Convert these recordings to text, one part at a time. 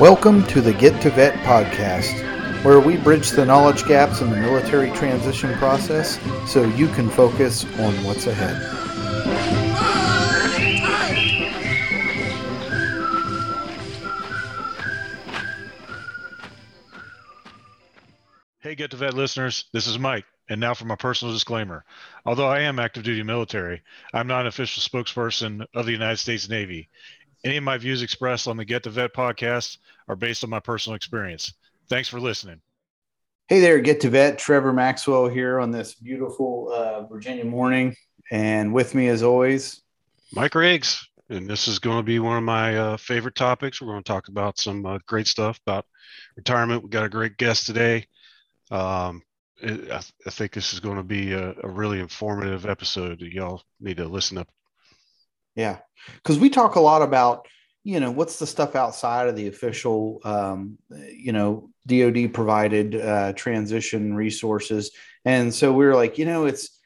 Welcome to the Get to Vet podcast, where we bridge the knowledge gaps in the military transition process so you can focus on what's ahead. Hey, Get to Vet listeners, this is Mike. And now for my personal disclaimer. Although I am active duty military, I'm not an official spokesperson of the United States Navy. Any of my views expressed on the Get to Vet podcast are based on my personal experience. Thanks for listening. Hey there, Get to Vet. Trevor Maxwell here on this beautiful uh, Virginia morning. And with me, as always, Mike Riggs. And this is going to be one of my uh, favorite topics. We're going to talk about some uh, great stuff about retirement. We got a great guest today. Um, it, I, I, think this is going to be a, a really informative episode. Y'all need to listen up yeah, because we talk a lot about you know what's the stuff outside of the official um, you know DoD provided uh, transition resources, and so we were like, you know, it's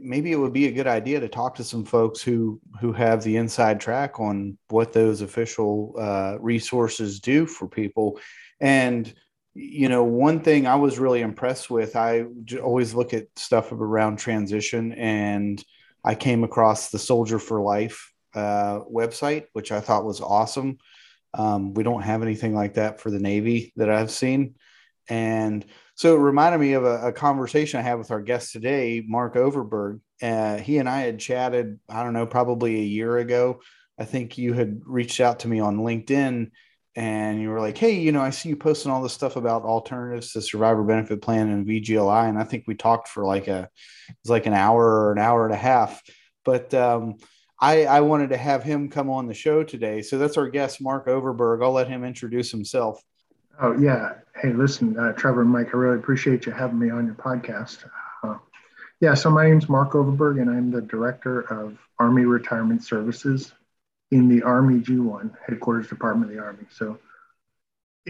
maybe it would be a good idea to talk to some folks who who have the inside track on what those official uh, resources do for people. And you know one thing i was really impressed with i always look at stuff around transition and I came across the Soldier for Life uh, website, which I thought was awesome. Um, we don't have anything like that for the Navy that I've seen. And so it reminded me of a, a conversation I had with our guest today, Mark Overberg. Uh, he and I had chatted, I don't know, probably a year ago. I think you had reached out to me on LinkedIn and you were like, Hey, you know, I see you posting all this stuff about alternatives to survivor benefit plan and VGLI. And I think we talked for like a, it was like an hour or an hour and a half. But um, I, I wanted to have him come on the show today. So that's our guest, Mark Overberg. I'll let him introduce himself. Oh, yeah. Hey, listen, uh, Trevor and Mike, I really appreciate you having me on your podcast. Uh, yeah, so my name's Mark Overberg, and I'm the director of Army Retirement Services in the Army G1 headquarters department of the Army. So,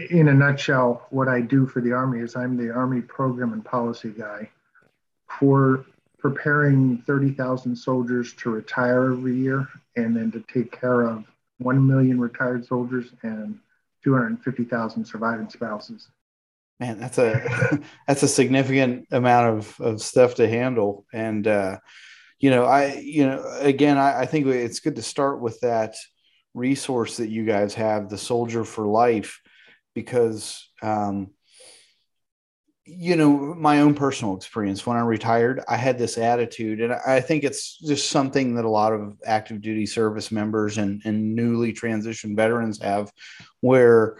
in a nutshell, what I do for the Army is I'm the Army program and policy guy for preparing 30,000 soldiers to retire every year and then to take care of 1 million retired soldiers and 250,000 surviving spouses. Man, that's a that's a significant amount of, of stuff to handle. And uh, you know, I, you know, again, I, I think it's good to start with that resource that you guys have, the Soldier for Life, because, um, you know, my own personal experience when I retired, I had this attitude, and I think it's just something that a lot of active duty service members and, and newly transitioned veterans have, where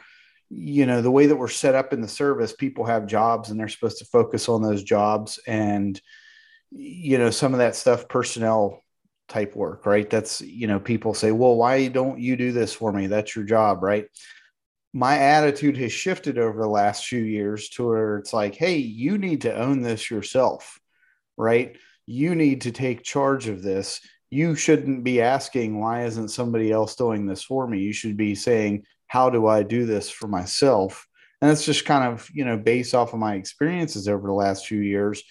you know the way that we're set up in the service people have jobs and they're supposed to focus on those jobs and you know some of that stuff personnel type work right? That's you know people say well why don't you do this for me? That's your job right? My attitude has shifted over the last few years to where it's like hey you need to own this yourself right? You need to take charge of this. You shouldn't be asking why isn't somebody else doing this for me you should be saying how do i do this for myself? And that's just kind of you know based off of my experiences over the last few years.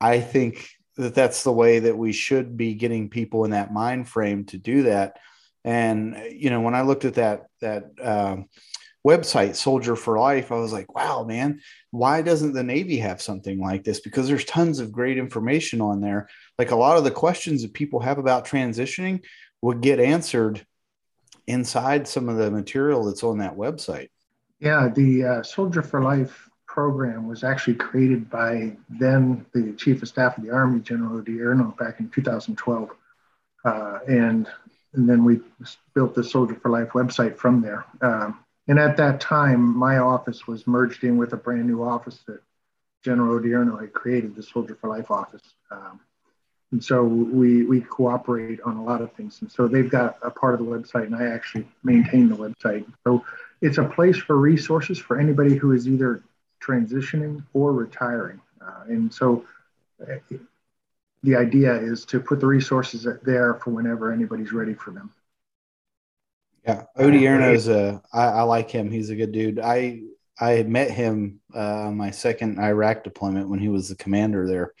I think that that's the way that we should be getting people in that mind frame to do that. And you know, when I looked at that that um, website, Soldier for Life, I was like, wow, man, why doesn't the Navy have something like this? Because there's tons of great information on there. Like a lot of the questions that people have about transitioning would get answered inside some of the material that's on that website. Yeah, the uh, Soldier for Life program was actually created by then the Chief of Staff of the Army, General Odierno, back in 2012. Uh, and, and then we built the Soldier for Life website from there. Um, and at that time, my office was merged in with a brand new office that General Odierno had created, the Soldier for Life office. Um, and so we, we cooperate on a lot of things. And so they've got a part of the website, and I actually maintain the website. So it's a place for resources for anybody who is either transitioning or retiring. Uh, and so uh, the idea is to put the resources there for whenever anybody's ready for them. Yeah, Odierno is a. I, I like him. He's a good dude. I I met him uh, my second Iraq deployment when he was the commander there.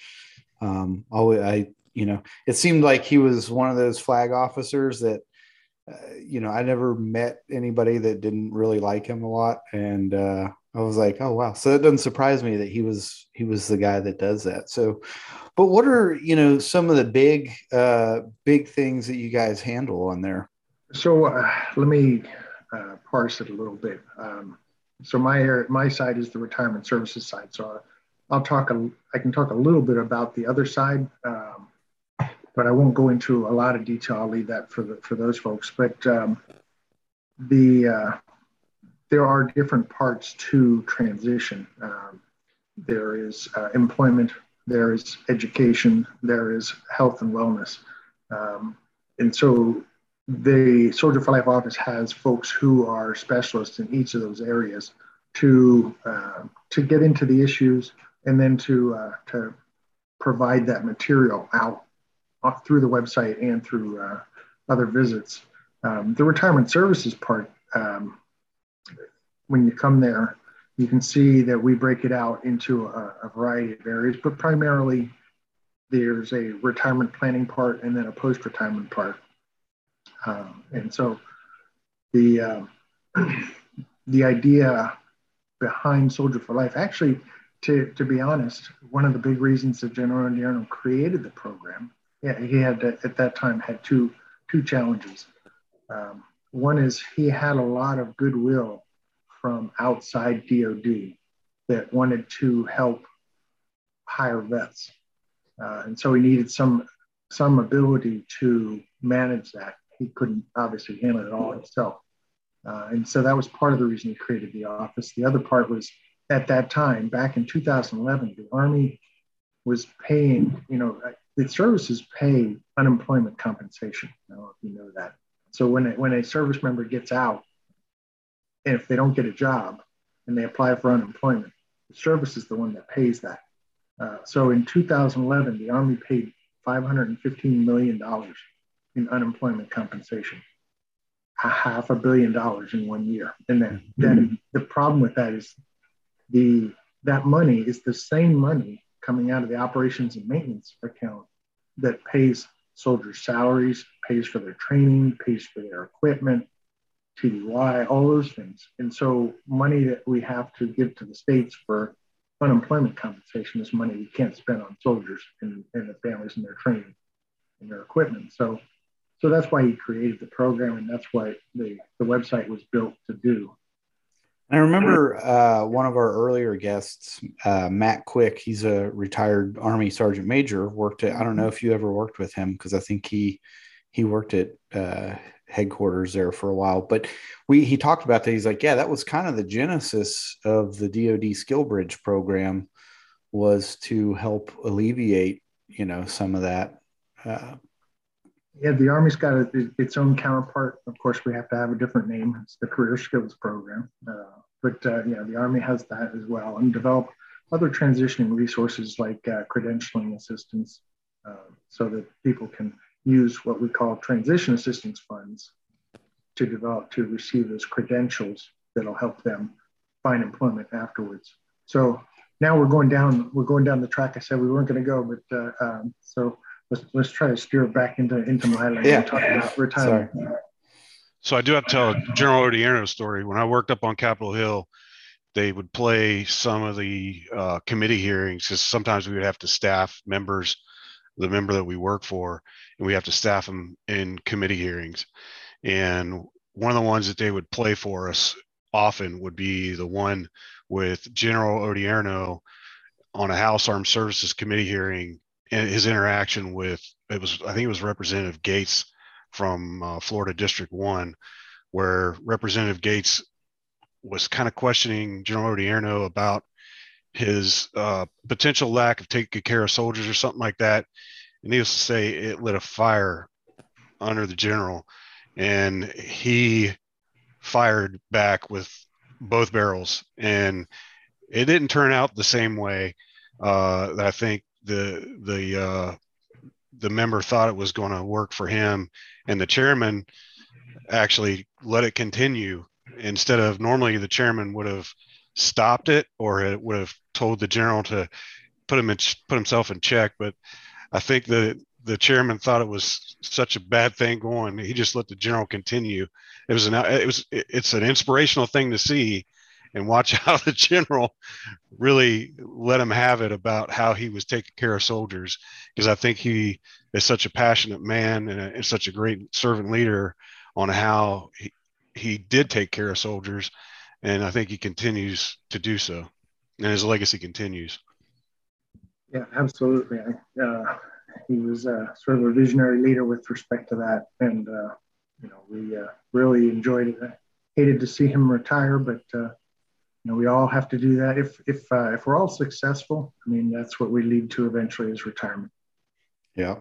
Um, always, I you know, it seemed like he was one of those flag officers that uh, you know, I never met anybody that didn't really like him a lot, and uh, I was like, oh wow. So it doesn't surprise me that he was he was the guy that does that. So, but what are you know some of the big uh, big things that you guys handle on there? So uh, let me uh, parse it a little bit. Um, so my my side is the retirement services side. So I'll talk. A, I can talk a little bit about the other side, um, but I won't go into a lot of detail. I'll leave that for the for those folks. But um, the uh, there are different parts to transition. Um, there is uh, employment. There is education. There is health and wellness. Um, and so the Soldier for Life office has folks who are specialists in each of those areas to uh, to get into the issues and then to uh, to provide that material out through the website and through uh, other visits. Um, the retirement services part, um, when you come there, you can see that we break it out into a, a variety of areas, but primarily there's a retirement planning part and then a post-retirement part. Um, and so the um, the idea behind Soldier for Life, actually, to, to be honest, one of the big reasons that General Odierno created the program, yeah, he had to, at that time had two two challenges. Um, one is he had a lot of goodwill from outside DoD that wanted to help hire vets, uh, and so he needed some some ability to manage that he couldn't obviously handle it all himself. Uh, and so that was part of the reason he created the office. The other part was at that time, back in 2011, the Army was paying, you know, the services pay unemployment compensation. I don't know if you know that. So when, when a service member gets out, and if they don't get a job and they apply for unemployment, the service is the one that pays that. Uh, so in 2011, the Army paid $515 million in unemployment compensation, a half a billion dollars in one year. And then, mm-hmm. then the problem with that is the that money is the same money coming out of the operations and maintenance account that pays soldiers' salaries, pays for their training, pays for their equipment, TDY, all those things. And so money that we have to give to the states for unemployment compensation is money we can't spend on soldiers and, and the families and their training and their equipment. So so that's why he created the program, and that's what the, the website was built to do. I remember uh, one of our earlier guests, uh, Matt Quick. He's a retired Army Sergeant Major. Worked at I don't know if you ever worked with him because I think he he worked at uh, headquarters there for a while. But we he talked about that. He's like, yeah, that was kind of the genesis of the DoD Skill Bridge program was to help alleviate you know some of that uh, yeah, the Army's got a, its own counterpart. Of course, we have to have a different name. It's the Career Skills Program. Uh, but uh, yeah, the Army has that as well and develop other transitioning resources like uh, credentialing assistance uh, so that people can use what we call transition assistance funds to develop, to receive those credentials that'll help them find employment afterwards. So now we're going down, we're going down the track I said we weren't going to go, but uh, um, so let's let's try to steer back into into my lane. Yeah. Talk about retirement. Sorry. So I do have to tell a General Odierno story. When I worked up on Capitol Hill, they would play some of the uh, committee hearings because sometimes we would have to staff members, the member that we work for, and we have to staff them in committee hearings. And one of the ones that they would play for us often would be the one with General Odierno on a House Armed Services Committee hearing and his interaction with it was I think it was Representative Gates from uh, Florida District One, where Representative Gates was kind of questioning General Odierno about his uh, potential lack of taking care of soldiers or something like that. And needless to say, it lit a fire under the general, and he fired back with both barrels, and it didn't turn out the same way uh, that I think the the uh, the member thought it was going to work for him, and the chairman actually let it continue instead of normally the chairman would have stopped it or it would have told the general to put him in, put himself in check. But I think the the chairman thought it was such a bad thing going. He just let the general continue. It was an it was it's an inspirational thing to see and watch how the general really let him have it about how he was taking care of soldiers because I think he is such a passionate man and, a, and such a great servant leader on how he, he did take care of soldiers and I think he continues to do so and his legacy continues. Yeah, absolutely. Uh, he was uh, sort of a visionary leader with respect to that, and uh, you know we uh, really enjoyed it. I hated to see him retire, but uh, you know we all have to do that. If if uh, if we're all successful, I mean that's what we lead to eventually is retirement. Yeah.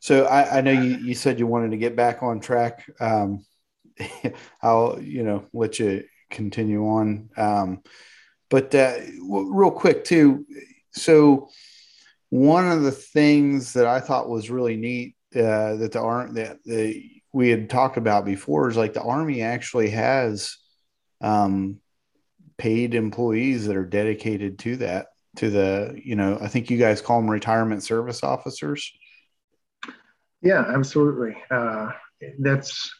So I, I know you, you said you wanted to get back on track. Um, I'll you know let you continue on. Um, but uh, real quick too. So one of the things that I thought was really neat uh, that the arm that the we had talked about before is like the army actually has um, paid employees that are dedicated to that to the you know I think you guys call them retirement service officers. Yeah, absolutely. Uh, that's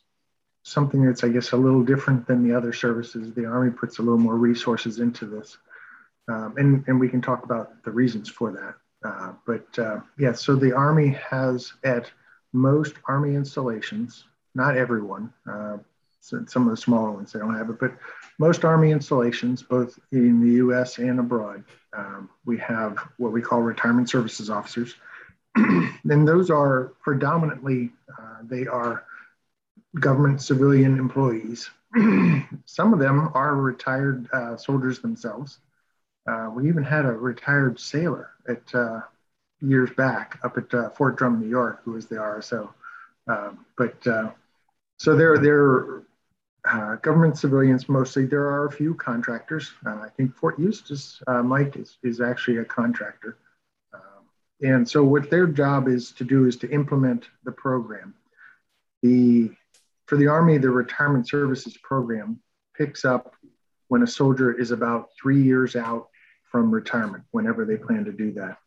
something that's I guess a little different than the other services. The army puts a little more resources into this, um, and and we can talk about the reasons for that. Uh, but uh, yeah, so the Army has at most Army installations, not everyone, uh, so some of the smaller ones, they don't have it, but most Army installations, both in the US and abroad, um, we have what we call retirement services officers. and those are predominantly, uh, they are government civilian employees. some of them are retired uh, soldiers themselves. Uh, we even had a retired sailor at uh, years back up at uh, Fort Drum, New York, who was the RSO. Um, but uh, so they're they're uh, government civilians mostly. There are a few contractors. Uh, I think Fort Eustis, Mike is is actually a contractor. Um, and so what their job is to do is to implement the program. The for the Army, the retirement services program picks up when a soldier is about three years out from retirement whenever they plan to do that.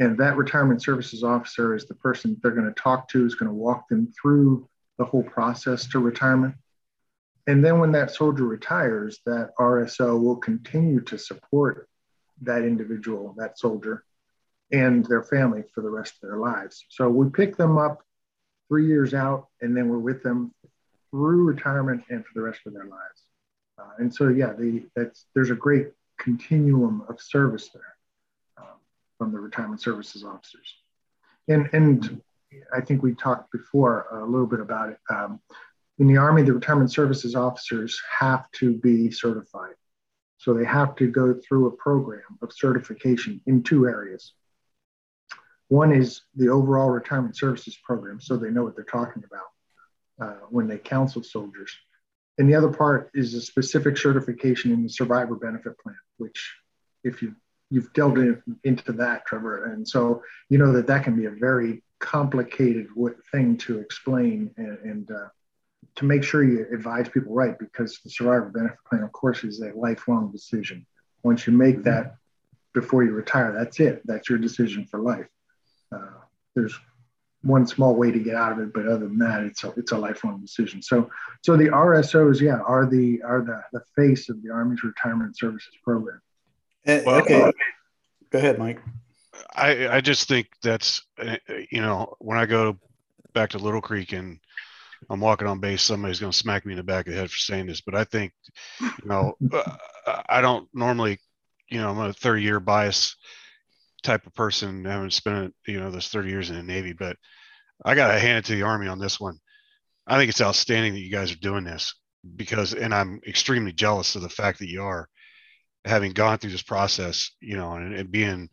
And that retirement services officer is the person they're going to talk to, is going to walk them through the whole process to retirement. And then when that soldier retires, that RSO will continue to support that individual, that soldier, and their family for the rest of their lives. So we pick them up three years out, and then we're with them through retirement and for the rest of their lives. Uh, and so, yeah, the, that's, there's a great continuum of service there um, from the retirement services officers. And, and I think we talked before a little bit about it. Um, in the Army, the retirement services officers have to be certified. So they have to go through a program of certification in two areas. One is the overall retirement services program, so they know what they're talking about uh, when they counsel soldiers. And the other part is a specific certification in the survivor benefit plan, which if you you've delved in, into that, Trevor, and so you know that that can be a very complicated thing to explain and, and uh, to make sure you advise people right, because the survivor benefit plan, of course, is a lifelong decision. Once you make that before you retire, that's it. That's your decision for life. Uh, there's one small way to get out of it, but other than that, it's a it's a lifelong decision. So so the RSOs, yeah, are the are the, the face of the Army's retirement services program. Uh, well, okay, uh, go ahead, Mike. I I just think that's uh, you know when I go back to Little Creek and I'm walking on base, somebody's going to smack me in the back of the head for saying this, but I think you know uh, I don't normally you know I'm a 30 year bias type of person. having spent you know those 30 years in the Navy, but I got to hand it to the Army on this one. I think it's outstanding that you guys are doing this because, and I'm extremely jealous of the fact that you are having gone through this process, you know, and, and being,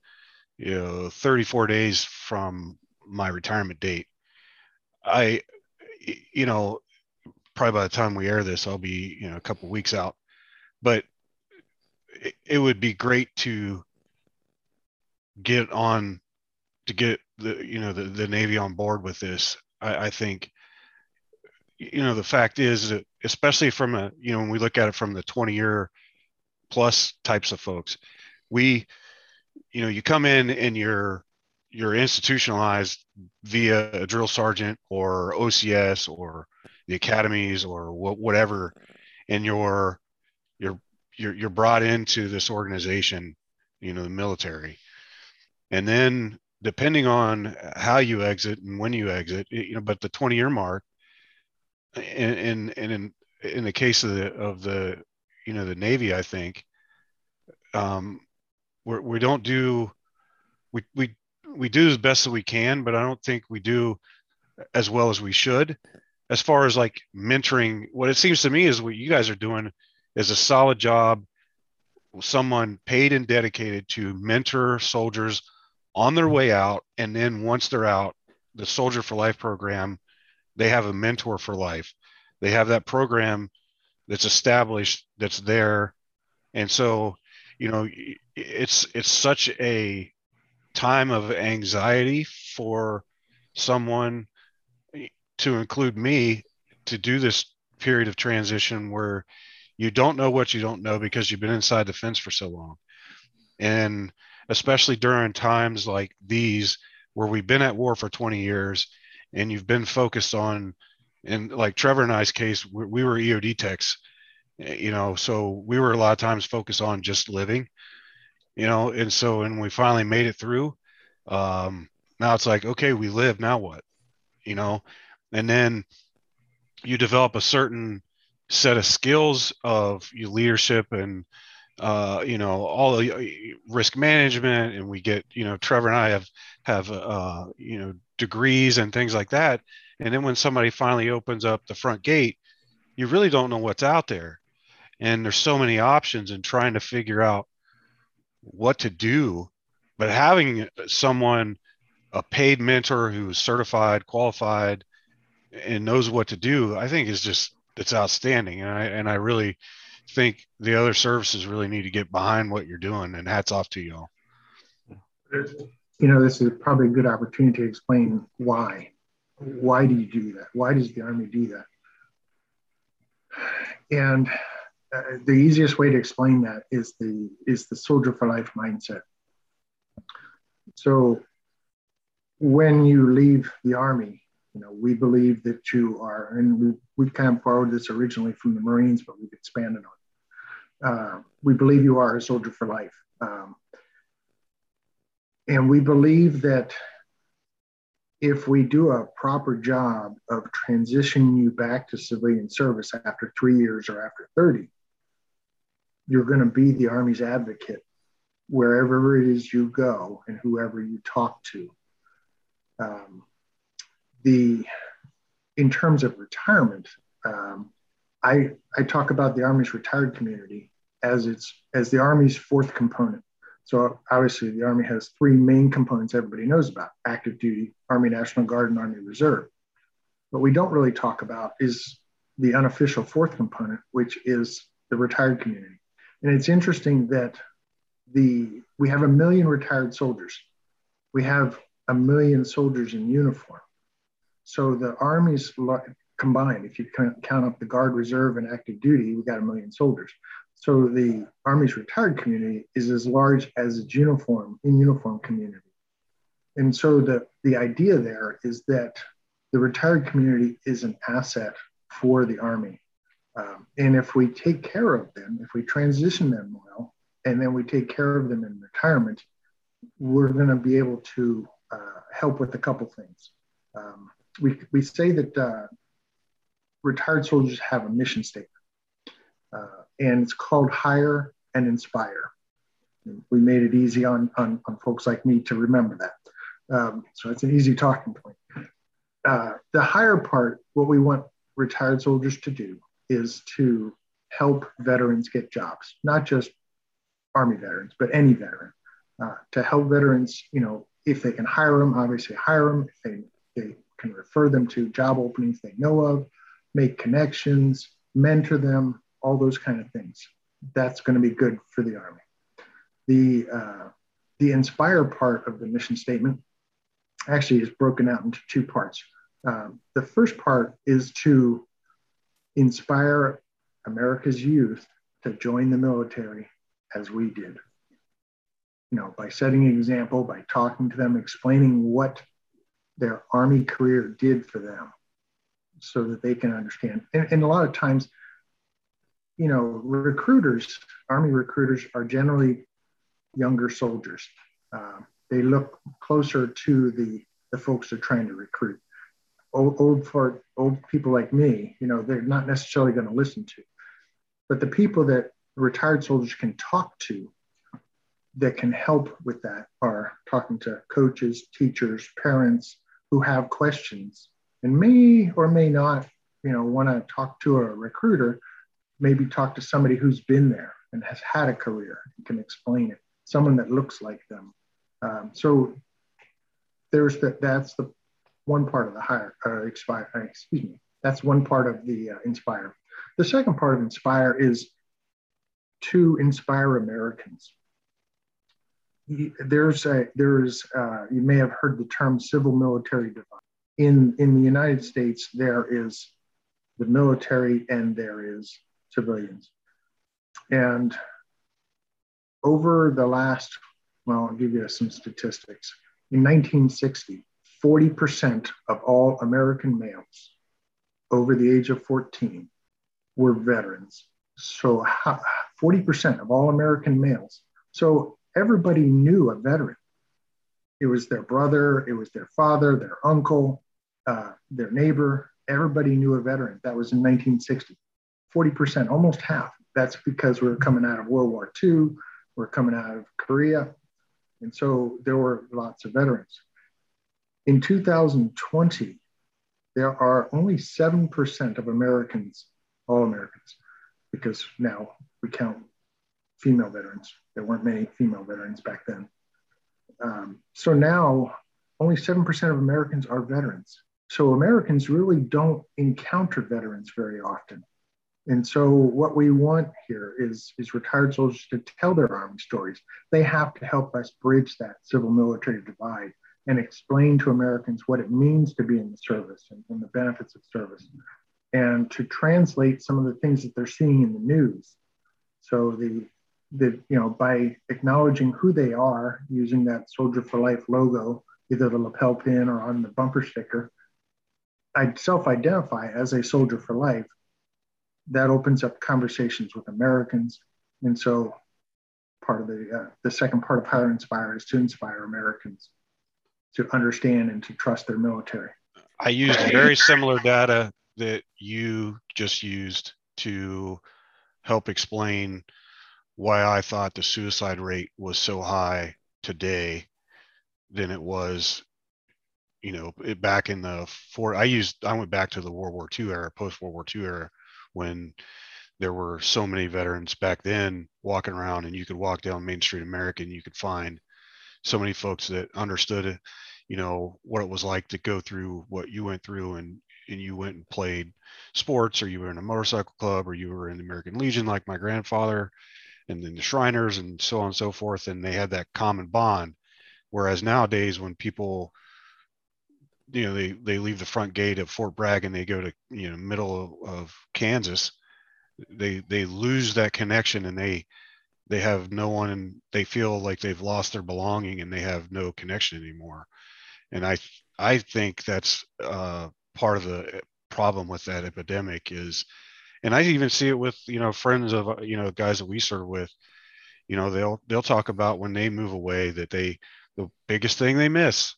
you know, 34 days from my retirement date. I, you know, probably by the time we air this, I'll be, you know, a couple weeks out, but it, it would be great to get on to get the you know the, the navy on board with this I, I think you know the fact is that especially from a you know when we look at it from the 20 year plus types of folks we you know you come in and you're you're institutionalized via a drill sergeant or OCS or the academies or wh- whatever, and you're you're you're you're brought into this organization, you know, the military, and then depending on how you exit and when you exit, you know, but the 20 year mark, and and in in the case of the of the you know the Navy, I think, um, we're, we don't do we we we do as best as we can, but I don't think we do as well as we should. As far as like mentoring, what it seems to me is what you guys are doing is a solid job. Someone paid and dedicated to mentor soldiers on their way out, and then once they're out, the Soldier for Life program, they have a mentor for life. They have that program that's established, that's there, and so you know it's it's such a time of anxiety for someone to include me to do this period of transition where you don't know what you don't know because you've been inside the fence for so long and especially during times like these where we've been at war for 20 years and you've been focused on and like trevor and i's case we, we were eod techs you know so we were a lot of times focused on just living you know and so and we finally made it through um now it's like okay we live now what you know? And then you develop a certain set of skills of your leadership and uh, you know all the uh, risk management and we get you know trevor and i have have uh, you know degrees and things like that. And then when somebody finally opens up the front gate you really don't know what's out there. And there's so many options and trying to figure out what to do. But having someone a paid mentor who's certified qualified and knows what to do i think is just it's outstanding. And i and i really think the other services really need to get behind what you're doing and hats off to y'all you know this is probably a good opportunity to explain why why do you do that why does the army do that and uh, the easiest way to explain that is the is the soldier for life mindset. So when you leave the army, you know we believe that you are, and we we kind of borrowed this originally from the Marines, but we've expanded on. Uh, we believe you are a soldier for life, um, and we believe that if we do a proper job of transitioning you back to civilian service after three years or after 30, you're going to be the Army's advocate wherever it is you go and whoever you talk to. Um, the in terms of retirement, um, I I talk about the Army's retired community as its as the Army's fourth component. So obviously, the Army has three main components everybody knows about: active duty, Army National Guard, and Army Reserve. What we don't really talk about is the unofficial fourth component, which is the retired community. And it's interesting that the we have a million retired soldiers. We have a million soldiers in uniform. So the armies combined, if you count up the Guard Reserve and active duty, we got a million soldiers. So the Army's retired community is as large as its uniform in uniform community. And so the, the idea there is that the retired community is an asset for the Army. Um, and if we take care of them, if we transition them well, and then we take care of them in retirement, we're going to be able to uh, help with a couple things. Um, we, we say that uh, retired soldiers have a mission statement, uh, and it's called Hire and Inspire. We made it easy on, on, on folks like me to remember that. Um, so it's an easy talking point. Uh, the hire part, what we want retired soldiers to do is to help veterans get jobs, not just Army veterans, but any veteran. Uh, to help veterans, you know, if they can hire them, obviously hire them. If they, they can refer them to job openings they know of, make connections, mentor them, all those kind of things. That's going to be good for the Army. The, uh, the inspire part of the mission statement actually is broken out into two parts. Um, the first part is to inspire America's youth to join the military as we did. You know, by setting an example, by talking to them, explaining what their Army career did for them so that they can understand. And, and a lot of times, you know, recruiters, Army recruiters are generally younger soldiers. Uh, they look closer to the, the folks they're trying to recruit. Old, old for old people like me, you know, they're not necessarily going to listen to. But the people that retired soldiers can talk to that can help with that are talking to coaches, teachers, parents who have questions and may or may not, you know, want to talk to a recruiter, maybe talk to somebody who's been there and has had a career and can explain it, someone that looks like them. Um, so there's that. That's the one part of the hire. Uh, expire. Uh, excuse me. That's one part of the uh, inspire. The second part of inspire is to inspire Americans. There's a there's uh, you may have heard the term civil military divide in in the United States, there is the military and there is civilians. And over the last, well, I'll give you some statistics. In 1960, 40% of all American males over the age of 14 were veterans. So 40% of all American males. So everybody knew a veteran. It was their brother, it was their father, their uncle, uh, their neighbor, everybody knew a veteran. That was in 1960. 40%, almost half. That's because we were coming out of World War II, we are coming out of Korea. And so there were lots of veterans. In 2020, there are only 7% of Americans, all Americans, because now we count female veterans. There weren't many female veterans back then. Um, so now only 7% of Americans are veterans. So Americans really don't encounter veterans very often. And so what we want here is, is retired soldiers to tell their Army stories. They have to help us bridge that civil military divide and explain to Americans what it means to be in the service and, and the benefits of service and to translate some of the things that they're seeing in the news. So the, the you know, by acknowledging who they are using that Soldier for Life logo, either the lapel pin or on the bumper sticker, I self-identify as a soldier for life, that opens up conversations with Americans. And so part of the, uh, the second part of Hire Inspire is to inspire Americans to understand and to trust their military. I used very similar data that you just used to help explain why I thought the suicide rate was so high today than it was you know, it, back in the four, I used, I went back to the World War II era, post World War II era, when there were so many veterans back then walking around, and you could walk down Main Street America and you could find so many folks that understood it, you know, what it was like to go through what you went through, and and you went and played sports, or you were in a motorcycle club, or you were in the American Legion, like my grandfather, and then the Shriners, and so on and so forth, and they had that common bond. Whereas nowadays, when people you know they they leave the front gate of Fort Bragg and they go to you know middle of, of Kansas, they they lose that connection and they they have no one and they feel like they've lost their belonging and they have no connection anymore. And I I think that's uh, part of the problem with that epidemic is, and I even see it with you know friends of you know guys that we serve with, you know they'll they'll talk about when they move away that they the biggest thing they miss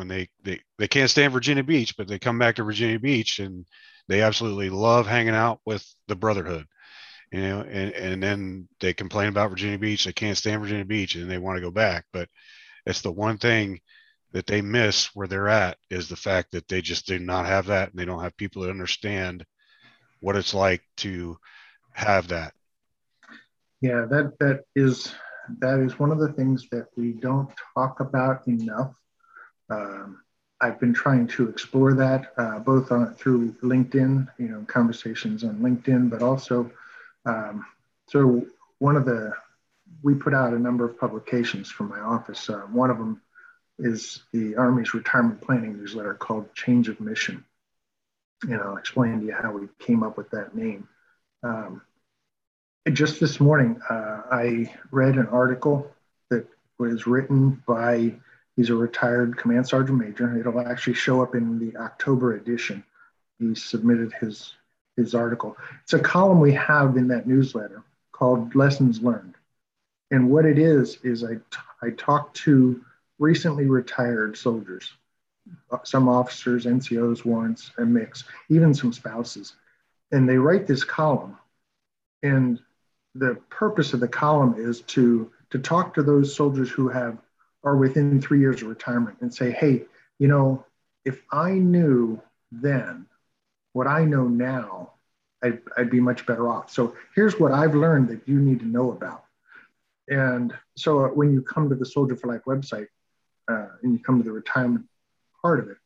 when they, they they can't stand Virginia Beach, but they come back to Virginia Beach and they absolutely love hanging out with the brotherhood. You know, and, and then they complain about Virginia Beach. They can't stand Virginia Beach and they want to go back. But it's the one thing that they miss where they're at is the fact that they just do not have that and they don't have people that understand what it's like to have that. Yeah, that that is that is one of the things that we don't talk about enough um, I've been trying to explore that uh, both on through LinkedIn, you know, conversations on LinkedIn, but also um, so one of the we put out a number of publications from my office. Uh, one of them is the Army's retirement planning newsletter called Change of Mission. And I'll explain to you how we came up with that name. Um, just this morning, uh, I read an article that was written by He's a retired command sergeant major. It'll actually show up in the October edition. He submitted his his article. It's a column we have in that newsletter called Lessons Learned. And what it is, is I, I talk to recently retired soldiers, some officers, NCOs, warrants, a mix, even some spouses. And they write this column. And the purpose of the column is to, to talk to those soldiers who have are within three years of retirement and say, hey, you know, if I knew then what I know now, I'd, I'd be much better off. So here's what I've learned that you need to know about. And so when you come to the Soldier for Life website uh, and you come to the retirement part of it,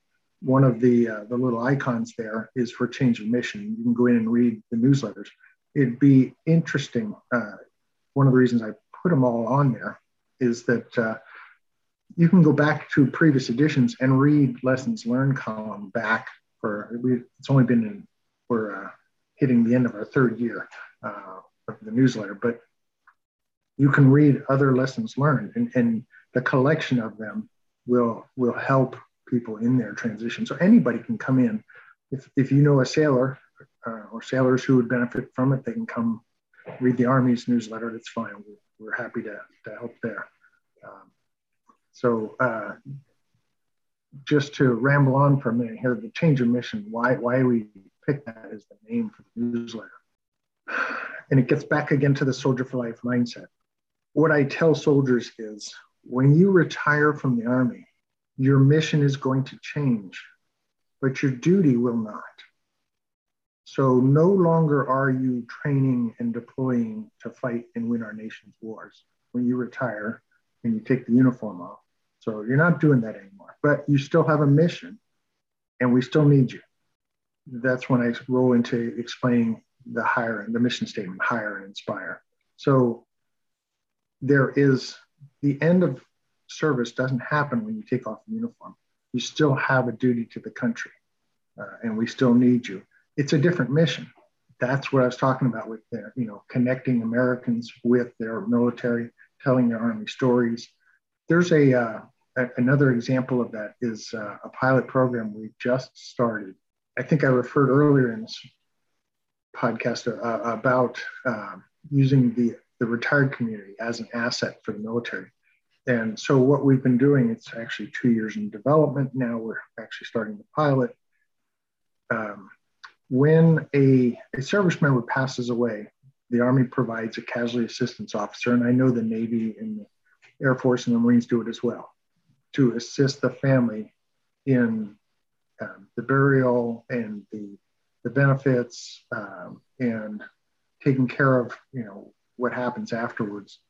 one of the uh, the little icons there is for change of mission. You can go in and read the newsletters. It'd be interesting. Uh, one of the reasons I put them all on there is that uh, you can go back to previous editions and read lessons learned column back for we, it's only been in we're uh, hitting the end of our third year uh, of the newsletter, but you can read other lessons learned, and, and the collection of them will will help people in their transition. So anybody can come in. If, if you know a sailor uh, or sailors who would benefit from it, they can come read the Army's newsletter. That's fine. We're, happy to, to help there. Um, so uh, just to ramble on for a minute here, the change of mission, why, why we picked that as the name for the newsletter. And it gets back again to the soldier for life mindset. What I tell soldiers is when you retire from the Army, your mission is going to change, but your duty will not. So no longer are you training and deploying to fight and win our nation's wars. When you retire and you take the uniform off, so you're not doing that anymore, but you still have a mission and we still need you. That's when I roll into explaining the hire and the mission statement, hire and inspire. So there is the end of service doesn't happen when you take off the uniform. You still have a duty to the country uh, and we still need you. It's a different mission. That's what I was talking about with their, you know, connecting Americans with their military, telling their army stories. There's a, uh, another example of that is uh, a pilot program we just started. I think I referred earlier in this podcast uh, about uh, using the, the retired community as an asset for the military. And so what we've been doing, it's actually two years in development. Now we're actually starting the pilot. Um, when a, a service member passes away, the Army provides a casualty assistance officer, and I know the Navy and the Air Force and the Marines do it as well to assist the family in um, the burial and the, the benefits um, and taking care of you know what happens afterwards.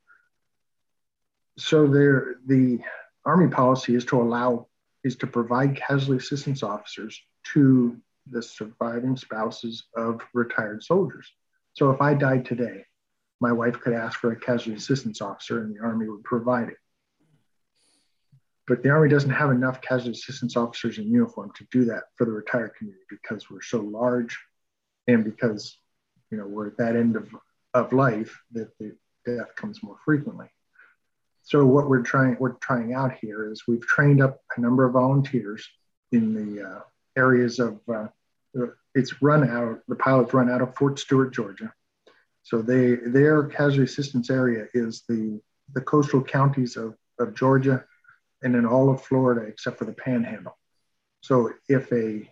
So there, the Army policy is to allow is to provide casualty assistance officers to the surviving spouses of retired soldiers. So if I died today, my wife could ask for a casualty assistance officer and the Army would provide it but the Army doesn't have enough casualty assistance officers in uniform to do that for the retired community because we're so large and because you know we're at that end of, of life that the death comes more frequently. So what we're trying we're trying out here is we've trained up a number of volunteers in the uh, areas of uh, it's run out the pilots run out of Fort Stewart, Georgia. So they their casualty assistance area is the the coastal counties of, of Georgia and in all of Florida except for the panhandle. So if a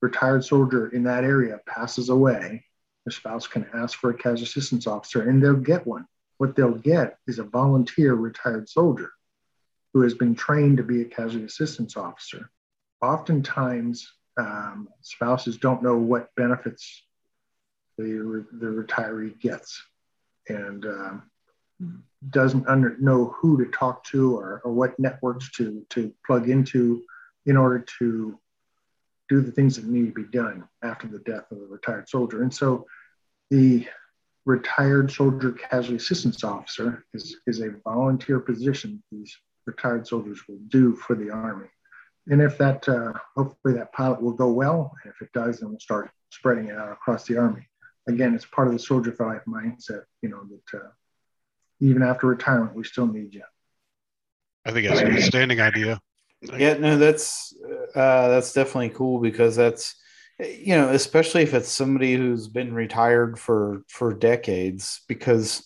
retired soldier in that area passes away, the spouse can ask for a casualty assistance officer and they'll get one. What they'll get is a volunteer retired soldier who has been trained to be a casualty assistance officer. Oftentimes, um, spouses don't know what benefits the, the retiree gets. And um, doesn't under, know who to talk to or, or what networks to, to plug into in order to do the things that need to be done after the death of a retired soldier. And so the retired soldier casualty assistance officer is, is a volunteer position these retired soldiers will do for the Army. And if that, uh, hopefully that pilot will go well, and if it does, then we'll start spreading it out across the Army. Again, it's part of the soldier for life mindset, you know, that uh, even after retirement, we still need you. I think that's an outstanding idea. Yeah, no, that's uh, that's definitely cool because that's you know, especially if it's somebody who's been retired for for decades. Because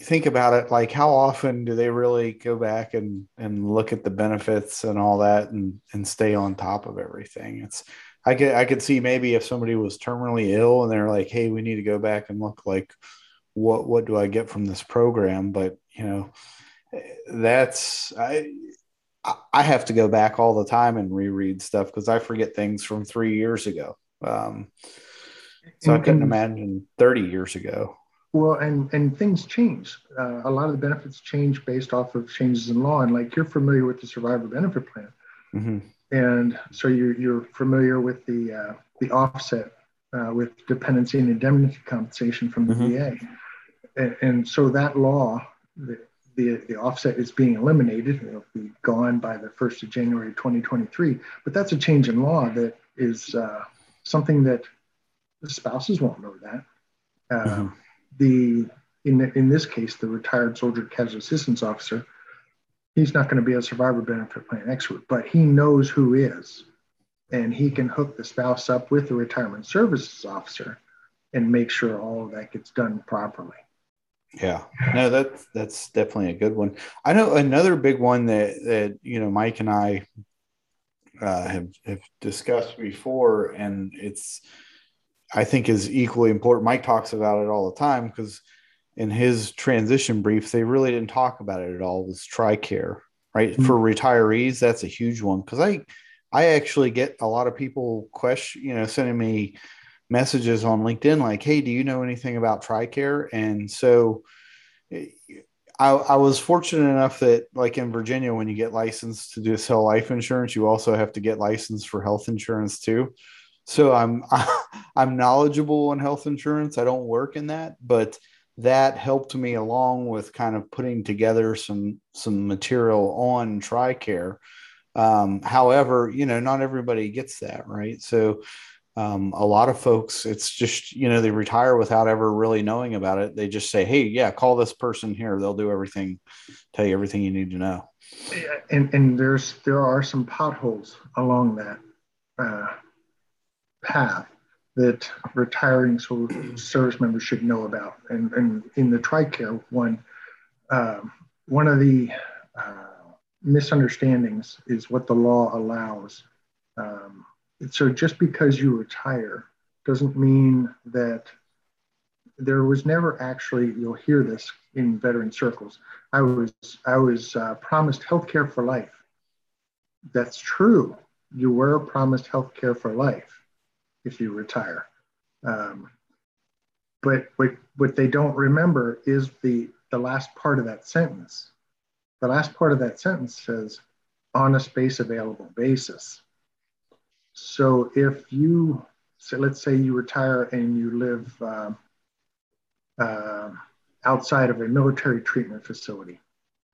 think about it, like how often do they really go back and and look at the benefits and all that and and stay on top of everything? It's I could I could see maybe if somebody was terminally ill and they're like, hey, we need to go back and look like what what do I get from this program? But you know, that's I I have to go back all the time and reread stuff because I forget things from three years ago. Um, so and, I couldn't imagine 30 years ago. Well, and and things change. Uh, a lot of the benefits change based off of changes in law. And like you're familiar with the survivor benefit plan, mm-hmm. and so you're you're familiar with the uh, the offset uh, with dependency and indemnity compensation from the mm-hmm. VA, and, and so that law, the, the, the offset is being eliminated. It'll be gone by the 1st of January 2023. But that's a change in law that is uh, something that the spouses won't know that. Uh, mm-hmm. The in, the, in this case, the retired soldier casualty assistance officer, he's not going to be a survivor benefit plan expert, but he knows who is. And he can hook the spouse up with the retirement services officer and make sure all of that gets done properly. Yeah, no, that's that's definitely a good one. I know another big one that that you know Mike and I uh, have have discussed before, and it's I think is equally important. Mike talks about it all the time because in his transition brief, they really didn't talk about it at all. Was TRICARE right mm-hmm. for retirees? That's a huge one because I I actually get a lot of people question, you know, sending me messages on LinkedIn like, "Hey, do you know anything about TRICARE?" And so I, I, was fortunate enough that, like in Virginia, when you get licensed to do sell life insurance, you also have to get licensed for health insurance too. So I'm I'm knowledgeable on health insurance. I don't work in that, but that helped me along with kind of putting together some some material on TRICARE. Um, however, you know, not everybody gets that right. So um, a lot of folks it's just you know they retire without ever really knowing about it. They just say hey yeah call this person here. They'll do everything tell you everything you need to know. And and there's there are some potholes along that uh, path that retiring service members should know about. And, and in the tricare one um, one of the uh, misunderstandings is what the law allows um, so just because you retire doesn't mean that there was never actually you'll hear this in veteran circles i was i was uh, promised health care for life. That's true. You were promised health care for life if you retire. Um, but what, what they don't remember is the the last part of that sentence. The last part of that sentence says on a space available basis so if you, so let's say you retire and you live uh, uh, outside of a military treatment facility,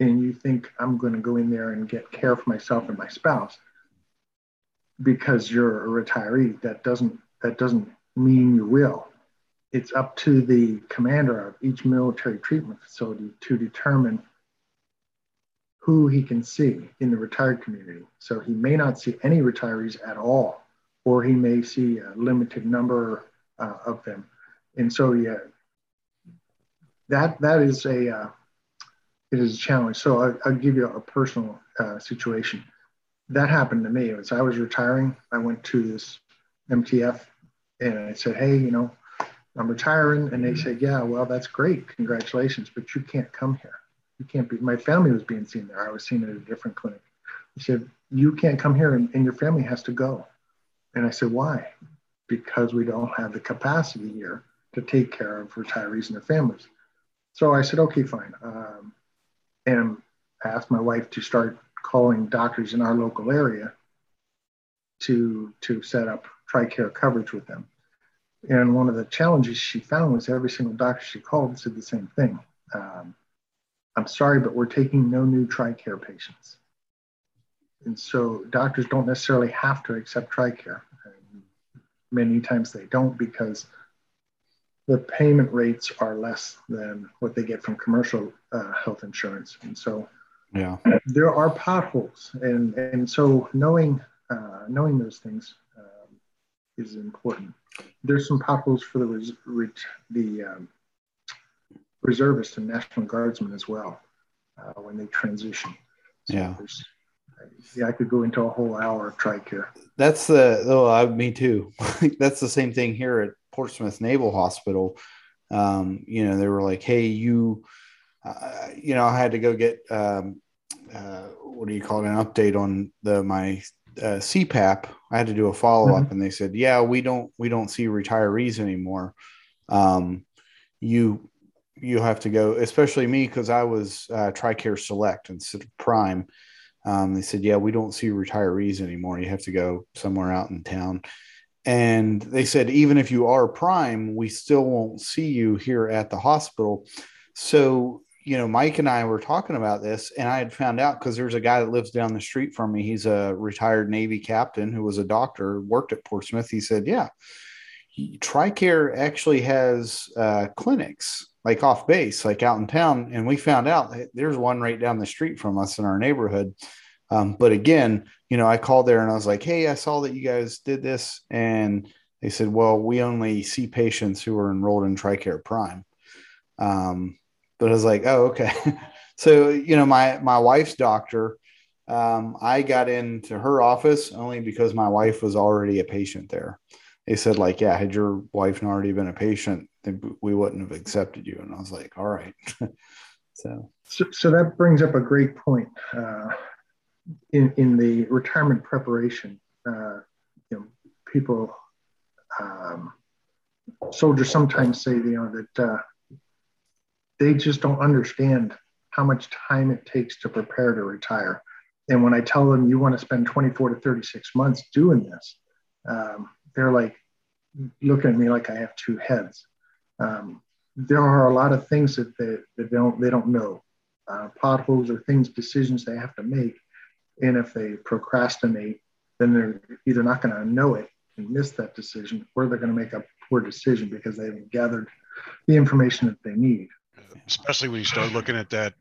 and you think I'm going to go in there and get care for myself and my spouse because you're a retiree, that doesn't that doesn't mean you will. It's up to the commander of each military treatment facility to determine who he can see in the retired community. So he may not see any retirees at all, or he may see a limited number uh, of them. And so, yeah, that that is a uh, it is a challenge. So I, will give you a personal uh, situation. That happened to me. As I was retiring, I went to this MTF and I said, "Hey, you know, I'm retiring," and they said, "Yeah, well, that's great, congratulations, but you can't come here." You can't be, my family was being seen there. I was seen at a different clinic. He said, you can't come here and, and your family has to go. And I said, why? Because we don't have the capacity here to take care of retirees and their families. So I said, okay, fine. Um, and I asked my wife to start calling doctors in our local area to, to set up TRICARE coverage with them. And one of the challenges she found was every single doctor she called said the same thing. Um, I'm sorry, but we're taking no new TRICARE patients. And so doctors don't necessarily have to accept TRICARE. And many times they don't because the payment rates are less than what they get from commercial uh, health insurance. And so Yeah. There are potholes, and and so knowing uh, knowing those things um, is important. There's some potholes for the res- the um, reservists and National Guardsmen as well uh, when they transition. So yeah. Yeah, I could go into a whole hour of TRICARE. That's the oh, I, me too. That's the same thing here at Portsmouth Naval Hospital. Um, you know, they were like, "Hey, you, uh, you know, I had to go get um, uh, what do you call it, an update on the my uh, CPAP. I had to do a follow up, mm-hmm. and they said, "Yeah, we don't we don't see retirees anymore. Um, you you have to go, especially me because I was uh, TRICARE Select instead of Prime." Um, they said, "Yeah, we don't see retirees anymore. You have to go somewhere out in town." And they said, even if you are prime, we still won't see you here at the hospital. So, you know, Mike and I were talking about this, and I had found out because there's a guy that lives down the street from me. He's a retired Navy captain who was a doctor, worked at Portsmouth. He said, Yeah, TRICARE actually has uh, clinics like off base, like out in town. And we found out there's one right down the street from us in our neighborhood. Um, but again, you know, I called there and I was like, Hey, I saw that you guys did this. And they said, Well, we only see patients who are enrolled in TRICARE Prime. Um, but I was like, Oh, okay. so, you know, my, my wife's doctor, um, I got into her office only because my wife was already a patient there. They said, like, yeah, had your wife not already been a patient, we wouldn't have accepted you. And I was like, all right. so. so. so, that brings up a great point. Uh, in, in the retirement preparation, uh, you know, people, um, soldiers sometimes say, you know, that uh, they just don't understand how much time it takes to prepare to retire. And when I tell them you want to spend 24 to 36 months doing this, um, they're like looking at me like I have two heads. Um, there are a lot of things that they, that they don't they don't know. Uh, potholes or things, decisions they have to make and if they procrastinate, then they're either not going to know it and miss that decision, or they're going to make a poor decision because they haven't gathered the information that they need. Especially when you start looking at that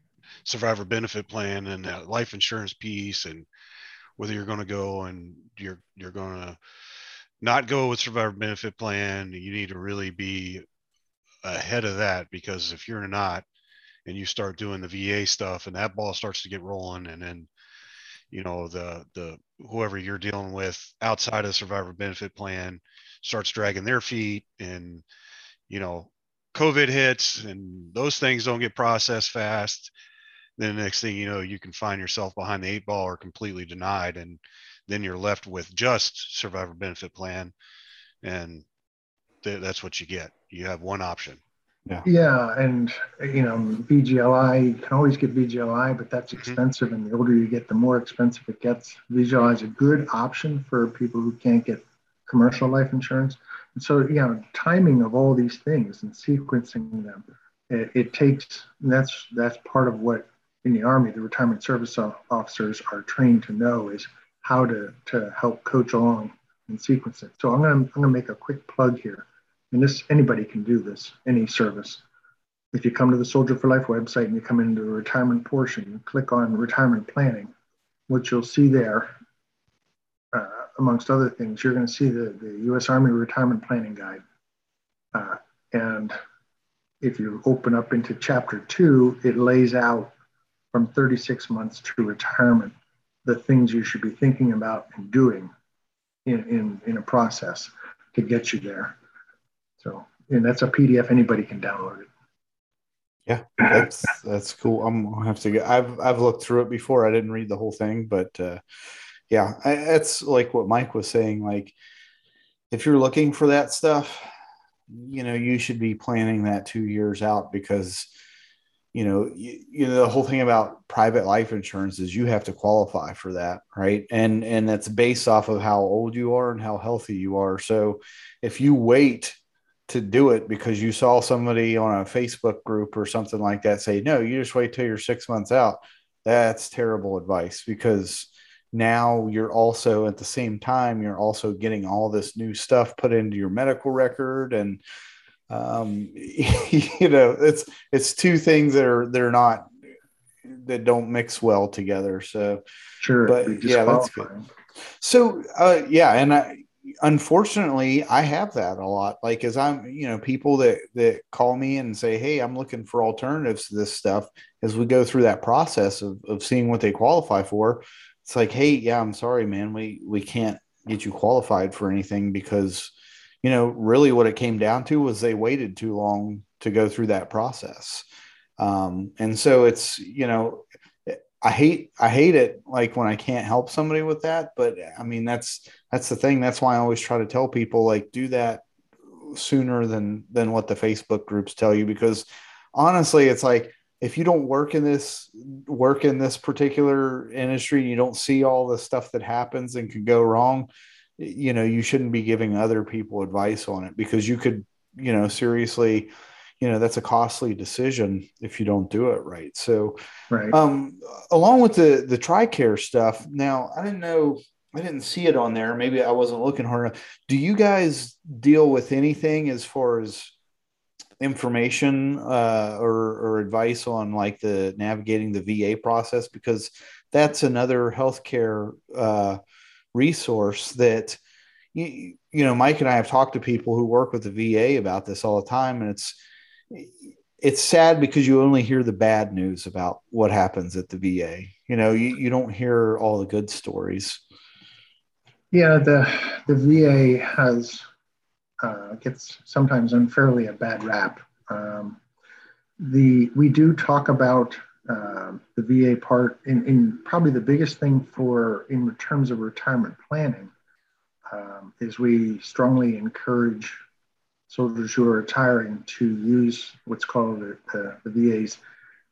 survivor benefit plan and that life insurance piece, and whether you're going to go and you're you're going to not go with survivor benefit plan, you need to really be ahead of that because if you're not and you start doing the VA stuff and that ball starts to get rolling and then you know the the whoever you're dealing with outside of the survivor benefit plan starts dragging their feet and you know covid hits and those things don't get processed fast then the next thing you know you can find yourself behind the eight ball or completely denied and then you're left with just survivor benefit plan and th- that's what you get you have one option yeah. Yeah, and you know, VGLI you can always get VGLI, but that's mm-hmm. expensive, mm-hmm. and the older you get, the more expensive it gets. VGLI is a good option for people who can't get commercial life insurance. And so, you know, timing of all these things and sequencing them, it, it takes. that's that's part of what in the Army the retirement service officers are trained to know is how to to help coach along and sequence it. So I'm gonna I'm gonna make a quick plug here and this anybody can do this, any service. If you come to the Soldier for Life website and you come into the retirement portion, you click on retirement planning, what you'll see there, uh, amongst other things, you're going to see the, the U.S. Army Retirement Planning Guide. Uh, and if you open up into chapter two, it lays out from 36 months to retirement the things you should be thinking about and doing in, in, in a process to get you there. So, and that's a PDF. Anybody can download it. Yeah, that's that's cool. I'm gonna have to get. I've I've looked through it before. I didn't read the whole thing, but uh, yeah, I, that's like what Mike was saying. Like, if you're looking for that stuff, you know, you should be planning that two years out because you know you, you, know the whole thing about private life insurance is you have to qualify for that right and and that's based off of how old you are and how healthy you are so if you wait to do it because you saw somebody on a Facebook group or something like that say, no, you just wait till you're six months out. That's terrible advice because now you're also at the same time, you're also getting all this new stuff put into your medical record. And, um, you know, it's, it's two things that are, they're not, that don't mix well together. So sure, but yeah, that's good. So uh, yeah, and I unfortunately I have that a lot. Like as I'm, you know, people that that call me and say, "Hey, I'm looking for alternatives to this stuff." As we go through that process of of seeing what they qualify for, it's like, "Hey, yeah, I'm sorry, man, we we can't get you qualified for anything because." You know, really, what it came down to was they waited too long to go through that process. Um, and so it's, you know, I hate, I hate it like when I can't help somebody with that, but I mean, that's, that's the thing. That's why I always try to tell people like, do that sooner than, than what the Facebook groups tell you, because honestly, it's like, if you don't work in this work in this particular industry, you don't see all the stuff that happens and can go wrong. You know, you shouldn't be giving other people advice on it because you could, you know, seriously, you know that's a costly decision if you don't do it right. So right. um along with the the tricare stuff now i didn't know i didn't see it on there. Maybe i wasn't looking hard enough. Do you guys deal with anything as far as information uh, or, or advice on like the navigating the va process? Because that's another healthcare uh, resource that you, you know mike and i have talked to people who work with the va about this all the time and it's it's sad because you only hear the bad news about what happens at the VA. You know, you, you don't hear all the good stories. Yeah, the the VA has uh, gets sometimes unfairly a bad rap. Um, the we do talk about uh, the VA part in, in, probably the biggest thing for in terms of retirement planning um, is we strongly encourage soldiers who are retiring to use what's called the, the, the VA's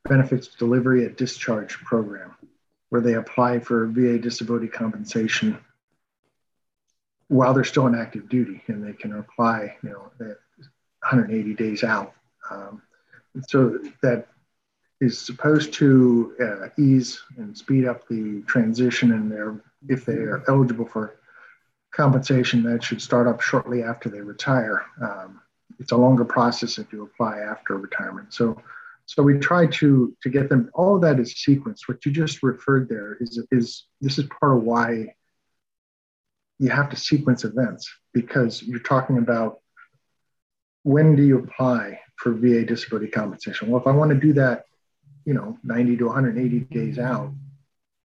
benefits delivery at discharge program, where they apply for VA disability compensation while they're still in active duty, and they can apply, you know, 180 days out. Um, so that is supposed to uh, ease and speed up the transition, and they're if they are eligible for compensation that should start up shortly after they retire. Um, it's a longer process if you apply after retirement. So, so we try to to get them. All of that is sequenced. What you just referred there is is this is part of why you have to sequence events because you're talking about when do you apply for VA disability compensation? Well, if I want to do that, you know, 90 to 180 days out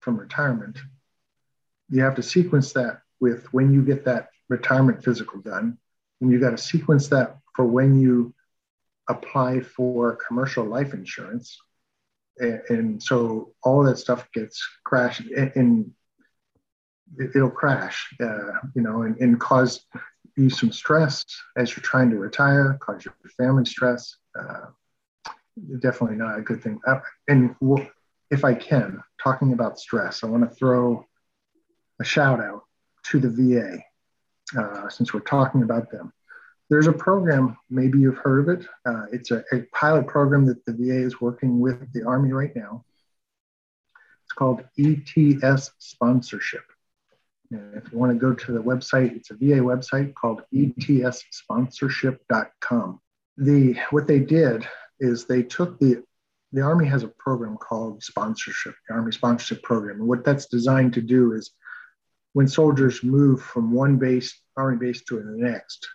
from retirement, you have to sequence that with when you get that retirement physical done, and you got to sequence that for when you apply for commercial life insurance. And, and so all that stuff gets crashed and, and it'll crash, uh, you know, and, and, cause you some stress as you're trying to retire, cause your family stress. Uh, definitely not a good thing. Uh, and if I can, talking about stress, I want to throw a shout out to the VA uh, since we're talking about them. There's a program, maybe you've heard of it. Uh, it's a, a, pilot program that the VA is working with the Army right now. It's called ETS sponsorship. And if you want to go to the website, it's a VA website called etssponsorship.com. The what they did is they took the the Army has a program called sponsorship, the Army sponsorship program. And what that's designed to do is when soldiers move from one base, Army base to the next,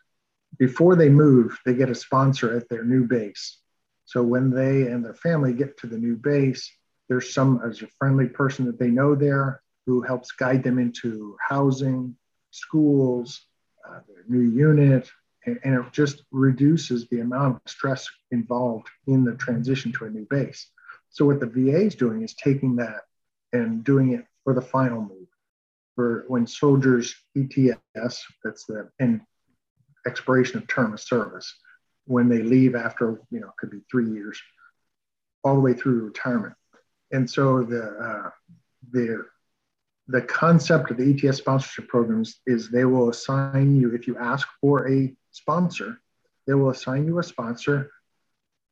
before they move, they get a sponsor at their new base. So when they and their family get to the new base, there's some as a friendly person that they know there who helps guide them into housing, schools, uh, their new unit, and, and it just reduces the amount of stress involved in the transition to a new base. So what the VA is doing is taking that and doing it for the final move. When soldiers ETS, that's the and expiration of term of service when they leave after you know could be three years all the way through retirement. And so the uh, the the concept of the ets sponsorship programs is they will assign you if you ask for a sponsor they will assign you a sponsor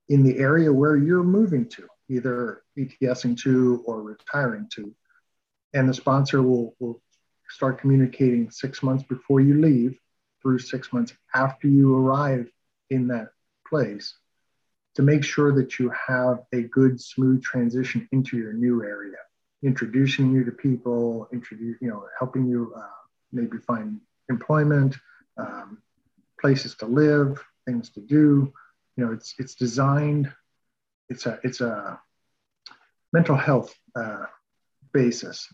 in the area where you're moving to either etsing to or retiring to. And the sponsor will, will start communicating six months before you leave through six months after you arrive in that place to make sure that you have a good, smooth transition into your new area, introducing you to people, introduce, you know, helping you uh, maybe find employment, um, places to live, things to do. You know, it's it's designed. It's a it's a mental health uh, basis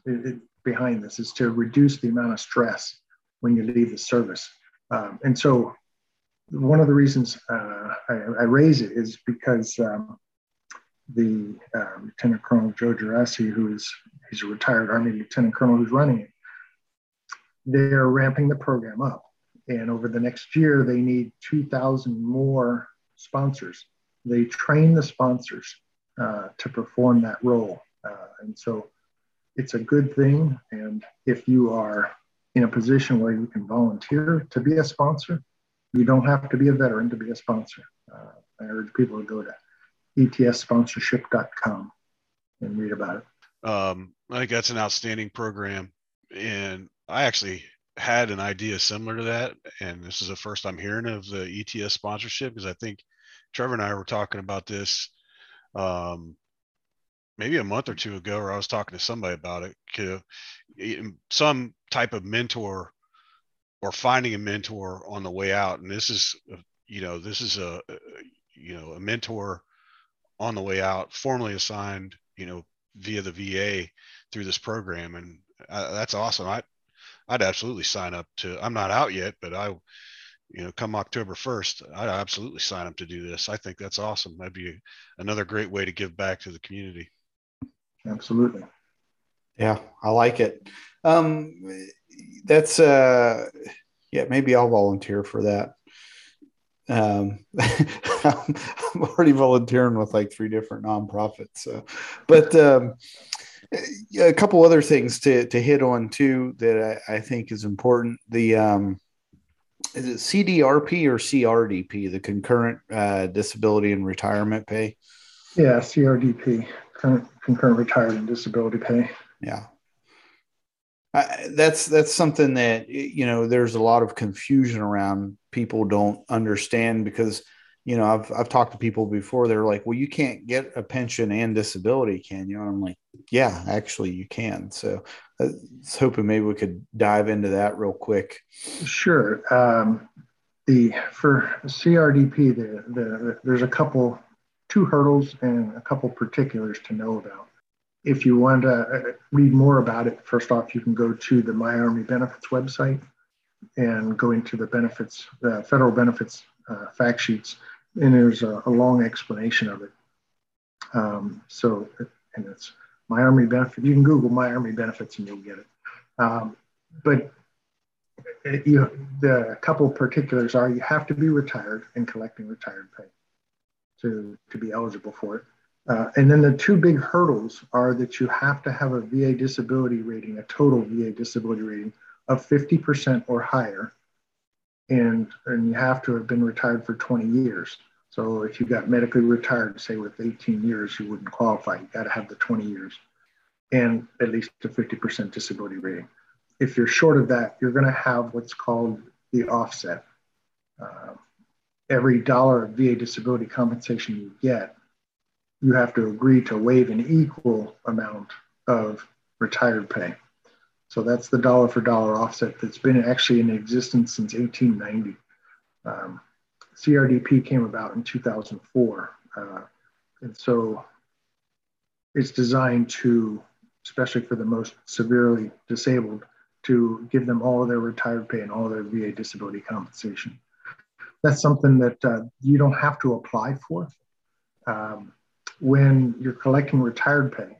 behind this is to reduce the amount of stress when you leave the service. Um, and so, one of the reasons uh, I, I, raise it is because um, the uh, Lieutenant Colonel Joe Geraci, who is he's a retired Army Lieutenant Colonel who's running it, they're ramping the program up. And over the next year, they need 2,000 more sponsors. They train the sponsors uh, to perform that role. Uh, and so it's a good thing. And if you are in a position where you can volunteer to be a sponsor, you don't have to be a veteran to be a sponsor. Uh, I urge people to go to etssponsorship.com and read about it. Um, I think that's an outstanding program. And I actually had an idea similar to that. And this is the first I'm hearing of the ETS sponsorship because I think Trevor and I were talking about this um, maybe a month or two ago, where I was talking to somebody about it. Some type of mentor or finding a mentor on the way out. And this is, you know, this is a, you know, a mentor on the way out, formally assigned, you know, via the VA through this program. And uh, that's awesome. I, I'd absolutely sign up to, I'm not out yet, but I, you know, come October 1st, I'd absolutely sign up to do this. I think that's awesome. That'd be another great way to give back to the community. Absolutely. Yeah, I like it. Um, that's, uh, yeah, maybe I'll volunteer for that. Um, I'm already volunteering with like three different nonprofits. So, but, um, a couple other things to, to hit on too that I, I think is important. The, um, is it CDRP or CRDP, the concurrent uh, disability and retirement pay? Yeah, CRDP, concurrent, concurrent retirement and disability pay. Yeah. that's that's something that you know there's a lot of confusion around people don't understand because you know I've I've talked to people before they're like well you can't get a pension and disability can you and I'm like yeah actually you can so I was hoping maybe we could dive into that real quick. Sure. Um, the for CRDP, the, the, there's a couple, two hurdles and a couple particulars to know about. If you want to uh, read more about it, first off, you can go to the My Army Benefits website and go into the benefits, the federal benefits uh, fact sheets, and there's a, a long explanation of it. Um, so, and it's my Army benefit. You can Google My Army benefits and you'll get it. Um, but it, you, the couple particulars are you have to be retired and collecting retired pay to, to be eligible for it. Uh, and then the two big hurdles are that you have to have a VA disability rating, a total VA disability rating of 50% or higher. And, and you have to have been retired for 20 years. So if you got medically retired, say with 18 years, you wouldn't qualify. You got to have the 20 years and at least a 50% disability rating. If you're short of that, you're going to have what's called the offset. Uh, every dollar of VA disability compensation you get, you have to agree to waive an equal amount of retired pay. So that's the dollar for dollar offset that's been actually in existence since 1890. Um, CRDP came about in 2004. Uh, and so it's designed to, especially for the most severely disabled, to give them all of their retired pay and all of their VA disability compensation. That's something that uh, you don't have to apply for. Um, when you're collecting retired pay,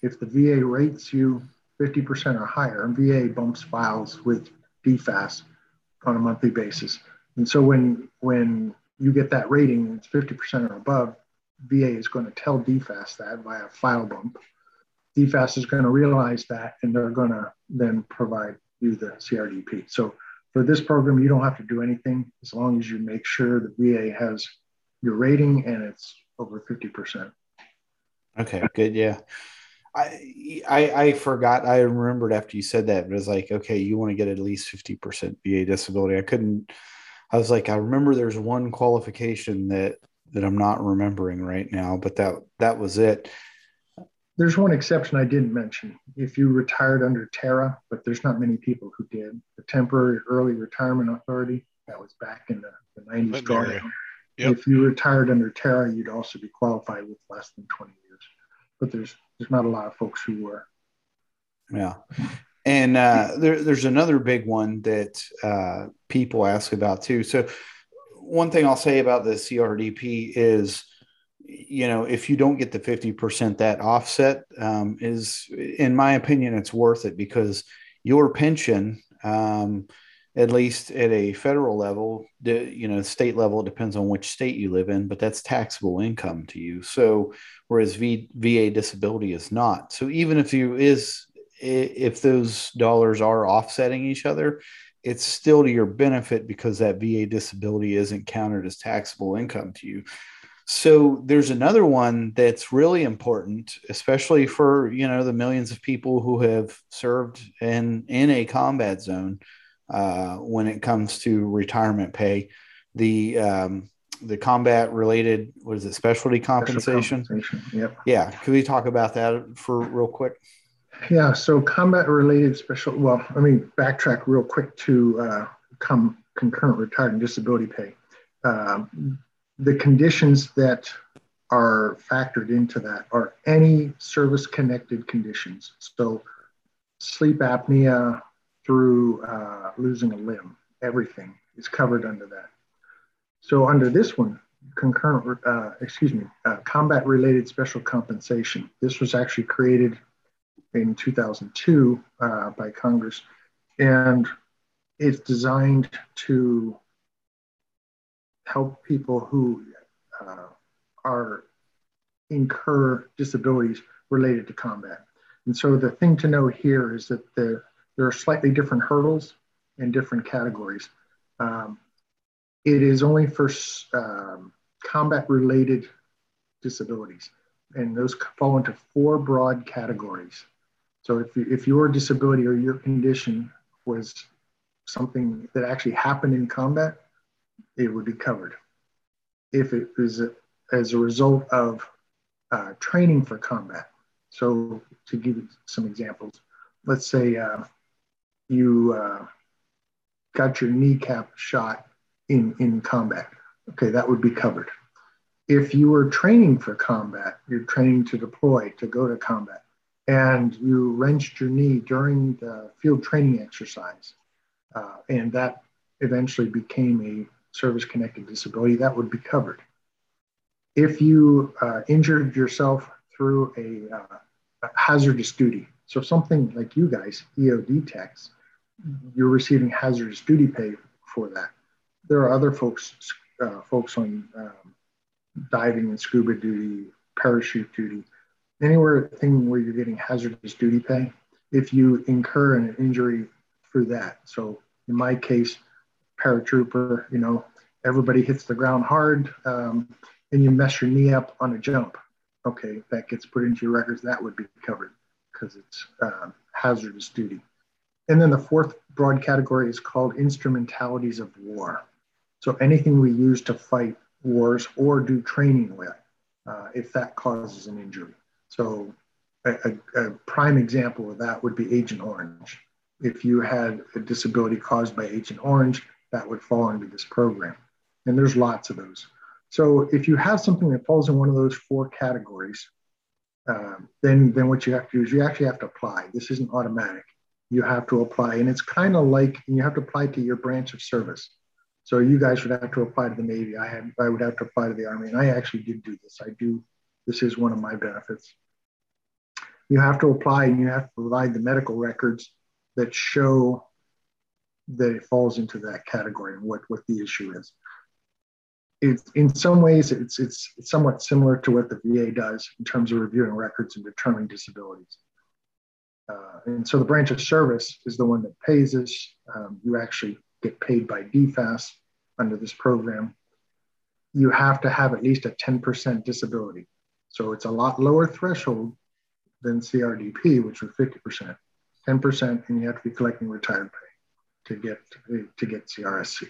if the VA rates you 50% or higher, and VA bumps files with DFAS on a monthly basis, and so when when you get that rating, it's 50% or above, VA is going to tell DFAS that via file bump. DFAS is going to realize that and they're going to then provide you the CRDP. So for this program, you don't have to do anything as long as you make sure the VA has your rating and it's over 50%. Okay, good. Yeah. I, I, I forgot. I remembered after you said that, but it was like, okay, you want to get at least 50% VA disability. I couldn't, I was like, I remember there's one qualification that that I'm not remembering right now, but that that was it. There's one exception I didn't mention. If you retired under TERA, but there's not many people who did. The Temporary Early Retirement Authority, that was back in the, the 90s. Yep. If you retired under TERA, you'd also be qualified with less than 20 years. But there's there's not a lot of folks who were. Yeah. And uh, there, there's another big one that uh, people ask about too. So, one thing I'll say about the CRDP is, you know, if you don't get the 50% that offset, um, is, in my opinion, it's worth it because your pension, um, at least at a federal level, the, you know, state level, it depends on which state you live in, but that's taxable income to you. So, whereas v, VA disability is not. So, even if you is if those dollars are offsetting each other, it's still to your benefit because that VA disability isn't counted as taxable income to you. So there's another one that's really important, especially for you know the millions of people who have served in in a combat zone uh, when it comes to retirement pay. The um, the combat related what is it specialty compensation? Special compensation. Yep. Yeah, could we talk about that for real quick? Yeah, so combat related special, well, let me backtrack real quick to uh, come concurrent retirement disability pay. Um, the conditions that are factored into that are any service connected conditions. So sleep apnea through uh, losing a limb, everything is covered under that. So under this one, concurrent, uh, excuse me, uh, combat related special compensation. This was actually created in 2002 uh, by Congress, and it's designed to help people who uh, are incur disabilities related to combat. And so the thing to know here is that there, there are slightly different hurdles and different categories. Um, it is only for um, combat related disabilities, and those fall into four broad categories. So if, if your disability or your condition was something that actually happened in combat, it would be covered. If it was as a result of uh, training for combat. So to give some examples, let's say uh, you uh, got your kneecap shot in, in combat. Okay, that would be covered. If you were training for combat, you're training to deploy, to go to combat, and you wrenched your knee during the field training exercise, uh, and that eventually became a service connected disability, that would be covered. If you uh, injured yourself through a, uh, a, hazardous duty, so something like you guys, EOD techs, you're receiving hazardous duty pay for that. There are other folks, uh, folks on um, diving and scuba duty, parachute duty, anywhere thing where you're getting hazardous duty pay if you incur an injury through that. So in my case, paratrooper, you know, everybody hits the ground hard um, and you mess your knee up on a jump. Okay, that gets put into your records. That would be covered because it's uh, hazardous duty. And then the fourth broad category is called instrumentalities of war. So anything we use to fight wars or do training with, uh, if that causes an injury. So a, a, prime example of that would be Agent Orange. If you had a disability caused by Agent Orange, that would fall into this program. And there's lots of those. So if you have something that falls in one of those four categories, um, then, then what you have to do is you actually have to apply. This isn't automatic. You have to apply. And it's kind of like you have to apply to your branch of service. So you guys would have to apply to the Navy. I had I would have to apply to the Army. And I actually did do this. I do this is one of my benefits you have to apply and you have to provide the medical records that show that it falls into that category and what, what the issue is. It's, in some ways, it's, it's, somewhat similar to what the VA does in terms of reviewing records and determining disabilities. Uh, and so the branch of service is the one that pays us. Um, you actually get paid by DFAS under this program. You have to have at least a 10% disability. So it's a lot lower threshold than CRDP, which was 50%, 10%, and you have to be collecting retired pay to get to get CRSC.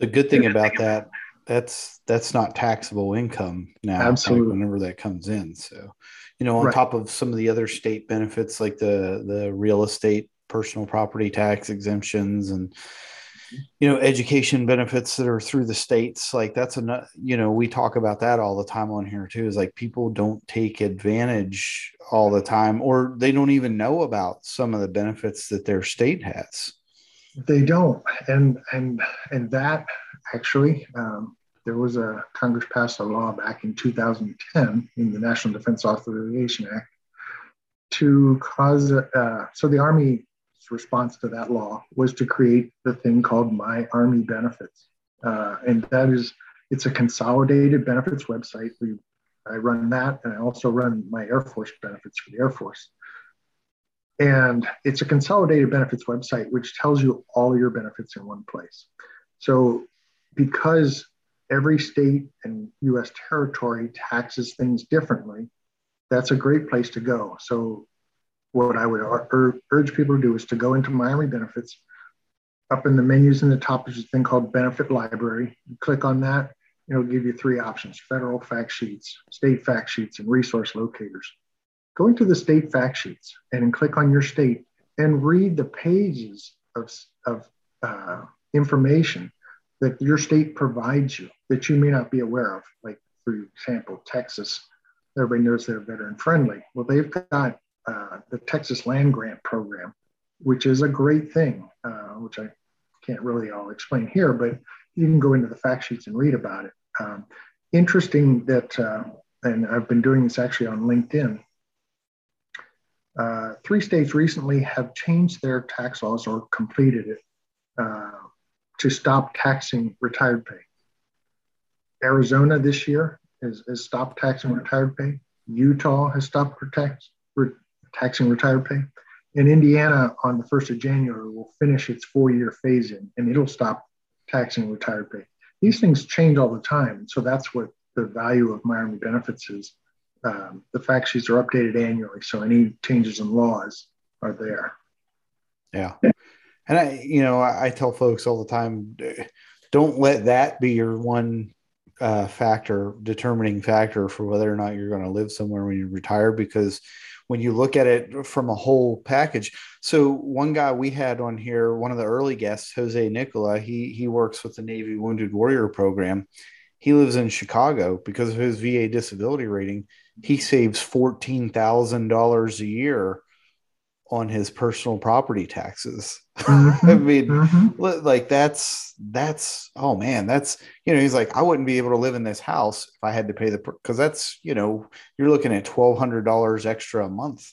The good thing about that that's that's not taxable income now. Absolutely. Like whenever that comes in. So, you know, on Right. top of some of the other state benefits like the the real estate personal property tax exemptions and you know education benefits that are through the states like that's a you know we talk about that all the time on here too is like people don't take advantage all the time or they don't even know about some of the benefits that their state has They don't, and and and that actually, um, there was a Congress passed a law back in 2010 in the National Defense Authorization Act to cause. Uh, so the Army's response to that law was to create the thing called My Army Benefits, uh, and that is it's a consolidated benefits website. We I run that, and I also run my Air Force benefits for the Air Force. And it's a consolidated benefits website which tells you all your benefits in one place. So, because every state and US territory taxes things differently, that's a great place to go. So, what I would ur- urge people to do is to go into My Army Benefits. Up in the menus in the top is a thing called Benefit Library. You click on that, it'll give you three options federal fact sheets, state fact sheets, and resource locators go into the state fact sheets and click on your state and read the pages of, of uh, information that your state provides you that you may not be aware of. Like, for example, Texas, everybody knows they're veteran friendly. Well, they've got uh, the Texas Land Grant Program, which is a great thing, uh, which I can't really all explain here, but you can go into the fact sheets and read about it. Um, interesting that, uh, and I've been doing this actually on LinkedIn. Uh, three states recently have changed their tax laws or completed it uh, to stop taxing retired pay. Arizona this year has, has stopped taxing retired pay. Utah has stopped tax, re, taxing retired pay. And Indiana on the 1st of January will finish its four year phase in and it'll stop taxing retired pay. These things change all the time. So that's what the value of My Army benefits is. Um, the fact sheets are updated annually. So any changes in laws are there. Yeah. And I, you know, I, I tell folks all the time, don't let that be your one uh, factor, determining factor for whether or not you're going to live somewhere when you retire, because when you look at it from a whole package. So one guy we had on here, one of the early guests, Jose Nicola, he he works with the Navy Wounded Warrior Program. He lives in Chicago because of his VA disability rating. He saves fourteen thousand dollars a year on his personal property taxes. Mm-hmm. I mean, mm-hmm. like that's that's oh man, that's you know, he's like, I wouldn't be able to live in this house if I had to pay the because that's you know, you're looking at twelve hundred dollars extra a month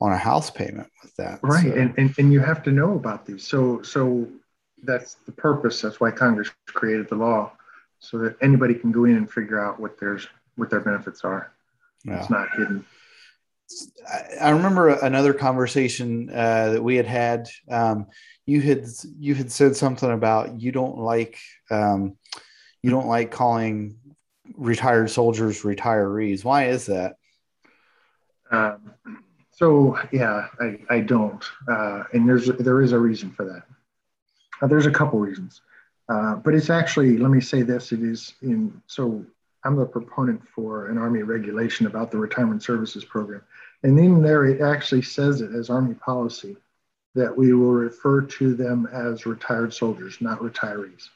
on a house payment with that. Right. So. And, and and you have to know about these. So so that's the purpose. That's why Congress created the law. So that anybody can go in and figure out what there's what their benefits are. Yeah. It's not hidden. I remember another conversation uh, that we had had. Um, you had you had said something about you don't like um, you don't like calling retired soldiers retirees. Why is that? Um, so yeah, I, I don't, uh, and there's there is a reason for that. Uh, there's a couple reasons, uh, but it's actually let me say this: it is in so I'm the proponent for an Army regulation about the retirement services program. And in there, it actually says it as Army policy that we will refer to them as retired soldiers, not retirees.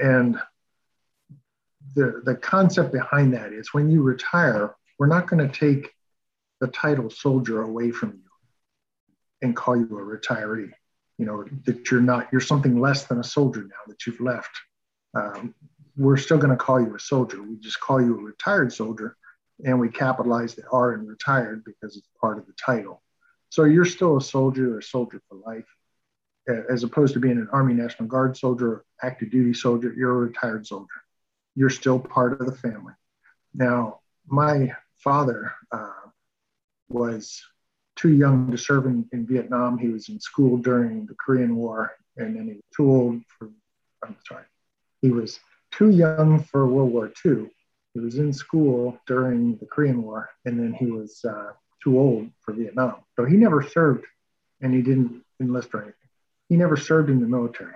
And the, the concept behind that is when you retire, we're not going to take the title soldier away from you and call you a retiree. You know, that you're not, you're something less than a soldier now that you've left. Um, we're still going to call you a soldier. We just call you a retired soldier and we capitalize the R in retired because it's part of the title. So you're still a soldier or a soldier for life. As opposed to being an Army National Guard soldier, active duty soldier, you're a retired soldier. You're still part of the family. Now, my father uh, was too young to serve in, in Vietnam. He was in school during the Korean War, and then he was too old for, I'm sorry, he was too young for World War II. He was in school during the Korean War, and then he was uh, too old for Vietnam. So he never served, and he didn't enlist or anything. He never served in the military.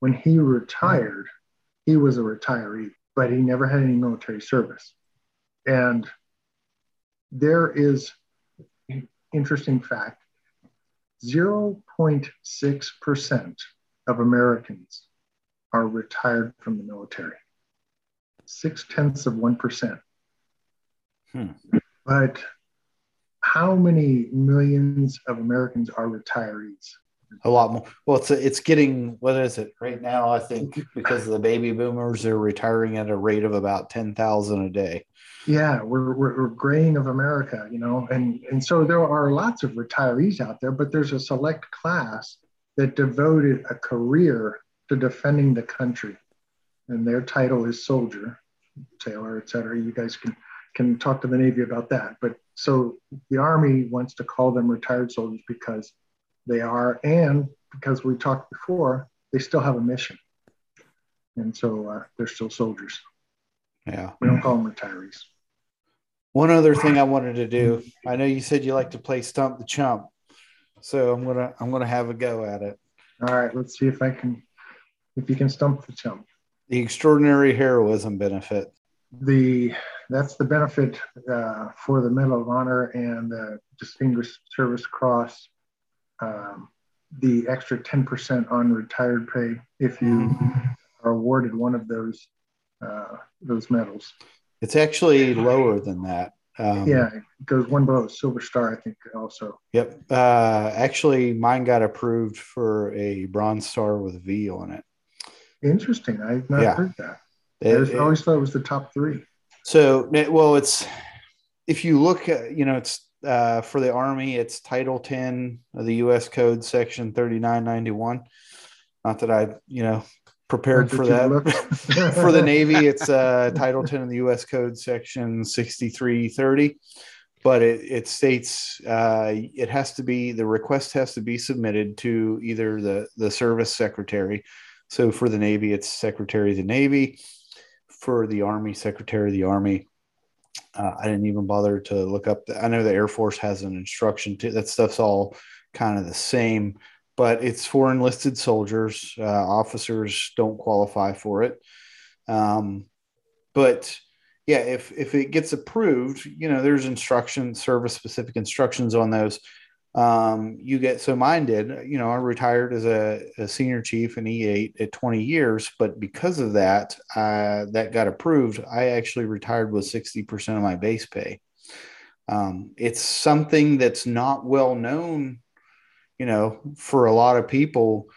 When he retired, he was a retiree, but he never had any military service. And there is interesting fact 0.6% of Americans are retired from the military. Six tenths of 1%. Hmm. But how many millions of Americans are retirees? A lot more. Well, it's it's getting what is it right now? I think because of the baby boomers, they're retiring at a rate of about ten thousand a day. Yeah, we're, we're, we're graying of America, you know, and and so there are lots of retirees out there, but there's a select class that devoted a career to defending the country, and their title is soldier, sailor, et cetera. You guys can can talk to the Navy about that. But so the Army wants to call them retired soldiers because they are, and because we talked before, they still have a mission, and so uh, they're still soldiers. Yeah, we don't call them retirees. One other thing I wanted to do. I know you said you like to play stump the chump, so I'm gonna I'm gonna have a go at it. All right, let's see if I can if you can stump the chump. The extraordinary heroism benefit. The that's the benefit uh, for the Medal of Honor and the Distinguished Service Cross. Um, the extra 10% on retired pay if you are awarded one of those uh, those medals. It's actually lower than that. Um, yeah, it goes one below Silver Star, I think, also. Yep. Uh, actually, mine got approved for a Bronze Star with a V on it. Interesting. I've not yeah. heard that. It, I always thought it was the top three. So, well, it's if you look at, you know, it's uh, for the Army, it's Title 10 of the U.S. Code, Section 3991. Not that I, you know, prepared for that. for the Navy, it's uh, Title 10 of the U.S. Code, Section 6330. But it, it states uh, it has to be the request has to be submitted to either the the service secretary. So for the Navy, it's Secretary of the Navy. For the Army, Secretary of the Army. Uh, I didn't even bother to look up. The, I know the Air Force has an instruction to that stuff's all kind of the same but it's for enlisted soldiers. Uh, officers don't qualify for it. Um, but yeah, if if it gets approved, you know, there's instructions, service specific instructions on those. Um, you get so mine did. You know, I retired as a, a senior chief in E8 at 20 years, but because of that, uh, that got approved. I actually retired with 60% of my base pay. Um, it's something that's not well known you know, for a lot of people.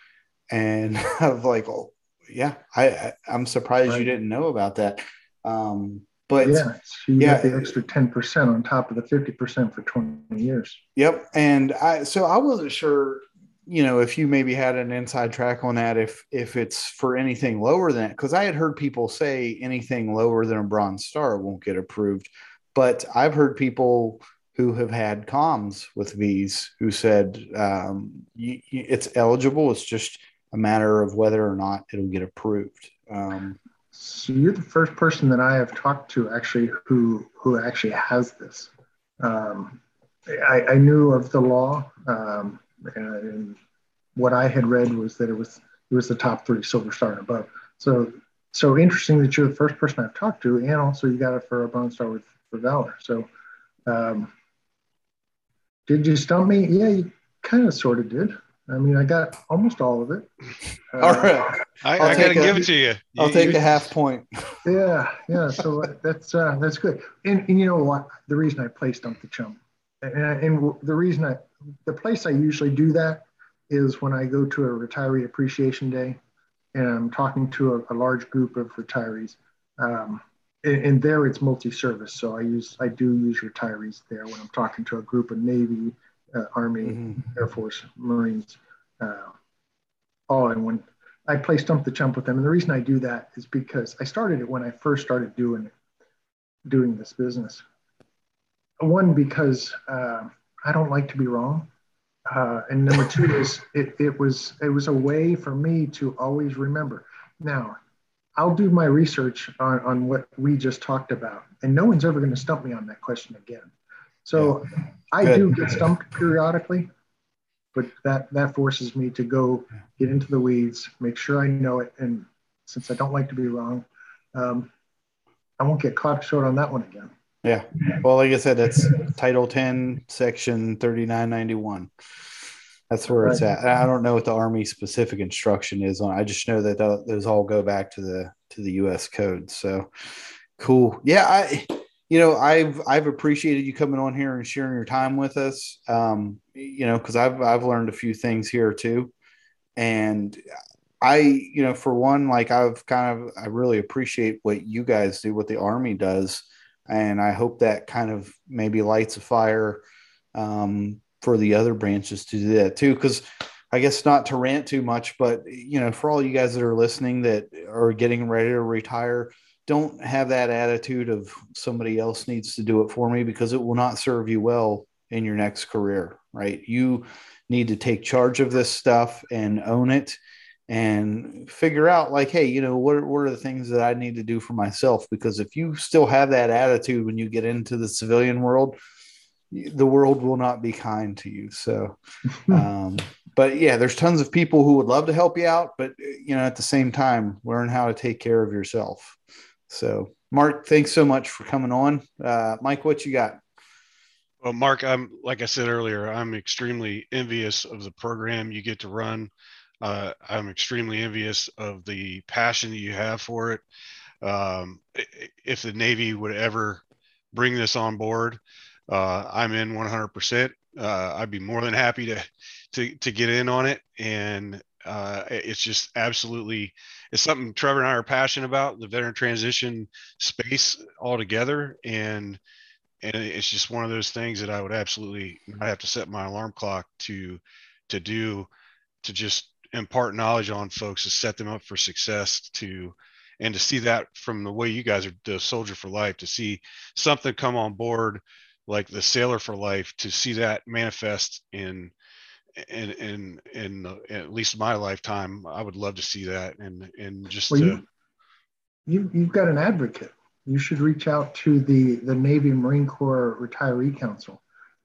And like, oh, yeah, I, I am surprised right. you didn't know about that. Um, but yeah, so you yeah, the extra 10% on top of the 50% for 20 years. Yep. And I, so I wasn't sure, you know, if you maybe had an inside track on that, if, if it's for anything lower than that, Cause I had heard people say anything lower than a bronze star won't get approved, but I've heard people who have had comms with V's who said um, you, you, it's eligible. It's just a matter of whether or not it'll get approved. Um, so you're the first person that I have talked to actually who who actually has this. Um, I, I, knew of the law, um, and what I had read was that it was it was the top three, Silver Star and above. So so interesting that you're the first person I've talked to, and also you got it for a Bronze Star with for Valor. So um, did you stump me? Yeah, you kind of sort of did. I mean, I got almost all of it. Uh, all right. I, I got to give it to you. I'll you, take you, a half point. Yeah, yeah. So that's uh, that's good. And, and, you know what? The reason I play Stump the Chump, and, and the reason I, the place I usually do that is when I go to a retiree appreciation day, and I'm talking to a, a large group of retirees. Um, and, and there it's multi-service. So I use I do use retirees there when I'm talking to a group of Navy, uh, Army, mm-hmm. Air Force, Marines, uh, all in one. I play stump the chump with them, and the reason I do that is because I started it when I first started doing it, doing this business. One because uh, I don't like to be wrong, uh, and number two is it, it was it was a way for me to always remember. Now, I'll do my research on, on what we just talked about, and no one's ever going to stump me on that question again. So. I Good. do get stumped periodically, but that that forces me to go get into the weeds, make sure I know it, and since I don't like to be wrong, um, I won't get caught short on that one again. Yeah. Well, like I said, that's Title 10, Section 3991. That's where right. it's at. I don't know what the Army specific instruction is on. I just know that those all go back to the to the U.S. code. So cool. Yeah, I you know I've I've appreciated you coming on here and sharing your time with us. Um, you know, because I've I've learned a few things here too, and I, you know, for one, like I've kind of, I really appreciate what you guys do, what the Army does. And I hope that kind of maybe lights a fire um, for the other branches to do that too. Cause I guess not to rant too much, but, you know, for all you guys that are listening that are getting ready to retire, don't have that attitude of somebody else needs to do it for me because it will not serve you well in your next career, right? You need to take charge of this stuff and own it and figure out like hey you know what, what are the things that i need to do for myself? Because if you still have that attitude when you get into the civilian world the world will not be kind to you. So um, but yeah there's tons of people who would love to help you out but you know at the same time learn how to take care of yourself so mark thanks so much for coming on uh, mike what you got well mark i'm like i said earlier i'm extremely envious of the program you get to run uh, I'm extremely envious of the passion that you have for it. Um, if the Navy would ever bring this on board, uh, I'm in 100%. Uh, I'd be more than happy to to to get in on it, and uh, it's just absolutely it's something Trevor and I are passionate about the veteran transition space altogether, and and it's just one of those things that I would absolutely not have to set my alarm clock to to do to just impart knowledge on folks to set them up for success to and to see that from the way you guys are the soldier for life to see something come on board like the sailor for life to see that manifest in in in in uh, at least my lifetime i would love to see that and and just well, you, you you've got an advocate you should reach out to the the navy marine corps retiree council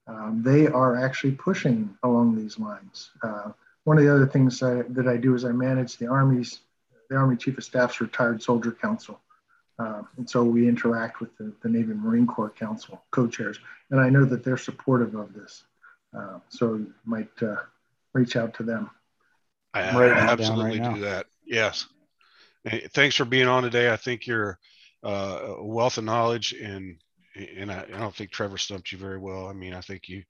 um, they are actually pushing along these lines uh, one of the other things I, that I do is I manage the Army's, the Army Chief of Staff's Retired Soldier Council. Um, and so we interact with the, the, Navy Marine Corps Council co-chairs, and I know that they're supportive of this. Uh, so you might uh, reach out to them. I, right absolutely right do that. Yes. Thanks for being on today. I think you're uh, a wealth of knowledge, and and I, I don't think Trevor stumped you very well. I mean, I think you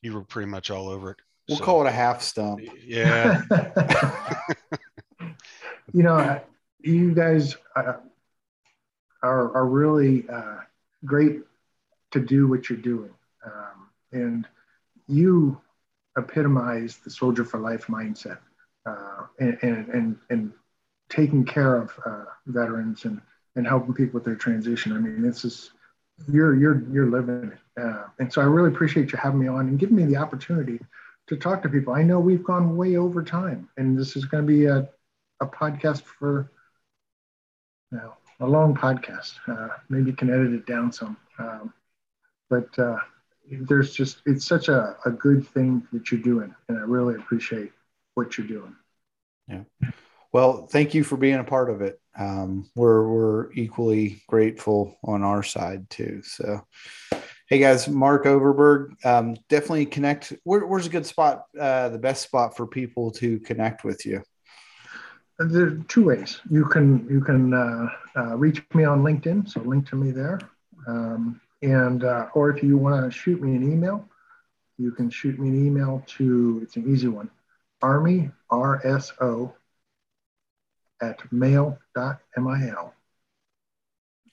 you were pretty much all over it. We'll so, call it a half stump. Yeah. you know, you guys uh, are, are really uh, great to do what you're doing. Um, and you epitomize the soldier for life mindset uh, and, and, and, and, taking care of uh, veterans and, and helping people with their transition. I mean, this is, you're, you're, you're living it. Uh, and so I really appreciate you having me on and giving me the opportunity to talk to people. I know we've gone way over time, and this is going to be a, a podcast for know, a long podcast. Uh, maybe you can edit it down some. Um, but uh, there's just, it's such a, a good thing that you're doing, and I really appreciate what you're doing. Yeah. Well, thank you for being a part of it. Um, we're, we're equally grateful on our side too. So, Hey guys, Mark Overberg. Um, definitely connect. Where, where's a good spot, uh, the best spot for people to connect with you? There are two ways. You can you can uh, uh, reach me on LinkedIn, so link to me there, um, and uh, or if you want to shoot me an email, you can shoot me an email to. It's an easy one, Army RSO at mail.mil.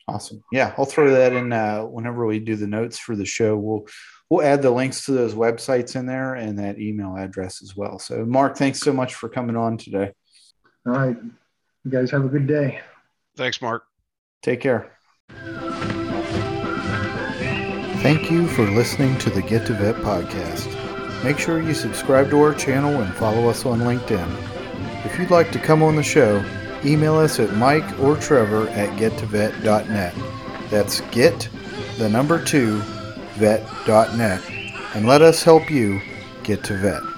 Awesome. Yeah, I'll throw that in uh, whenever we do the notes for the show. We'll we'll add the links to those websites in there and that email address as well. So, Mark, thanks so much for coming on today. All right, you guys have a good day. Thanks, Mark. Take care. Thank you for listening to the Get to Vet podcast. Make sure you subscribe to our channel and follow us on LinkedIn. If you'd like to come on the show, email us at mike or trevor at gettovet.net. That's get, the number two, vet.net, and let us help you get to vet.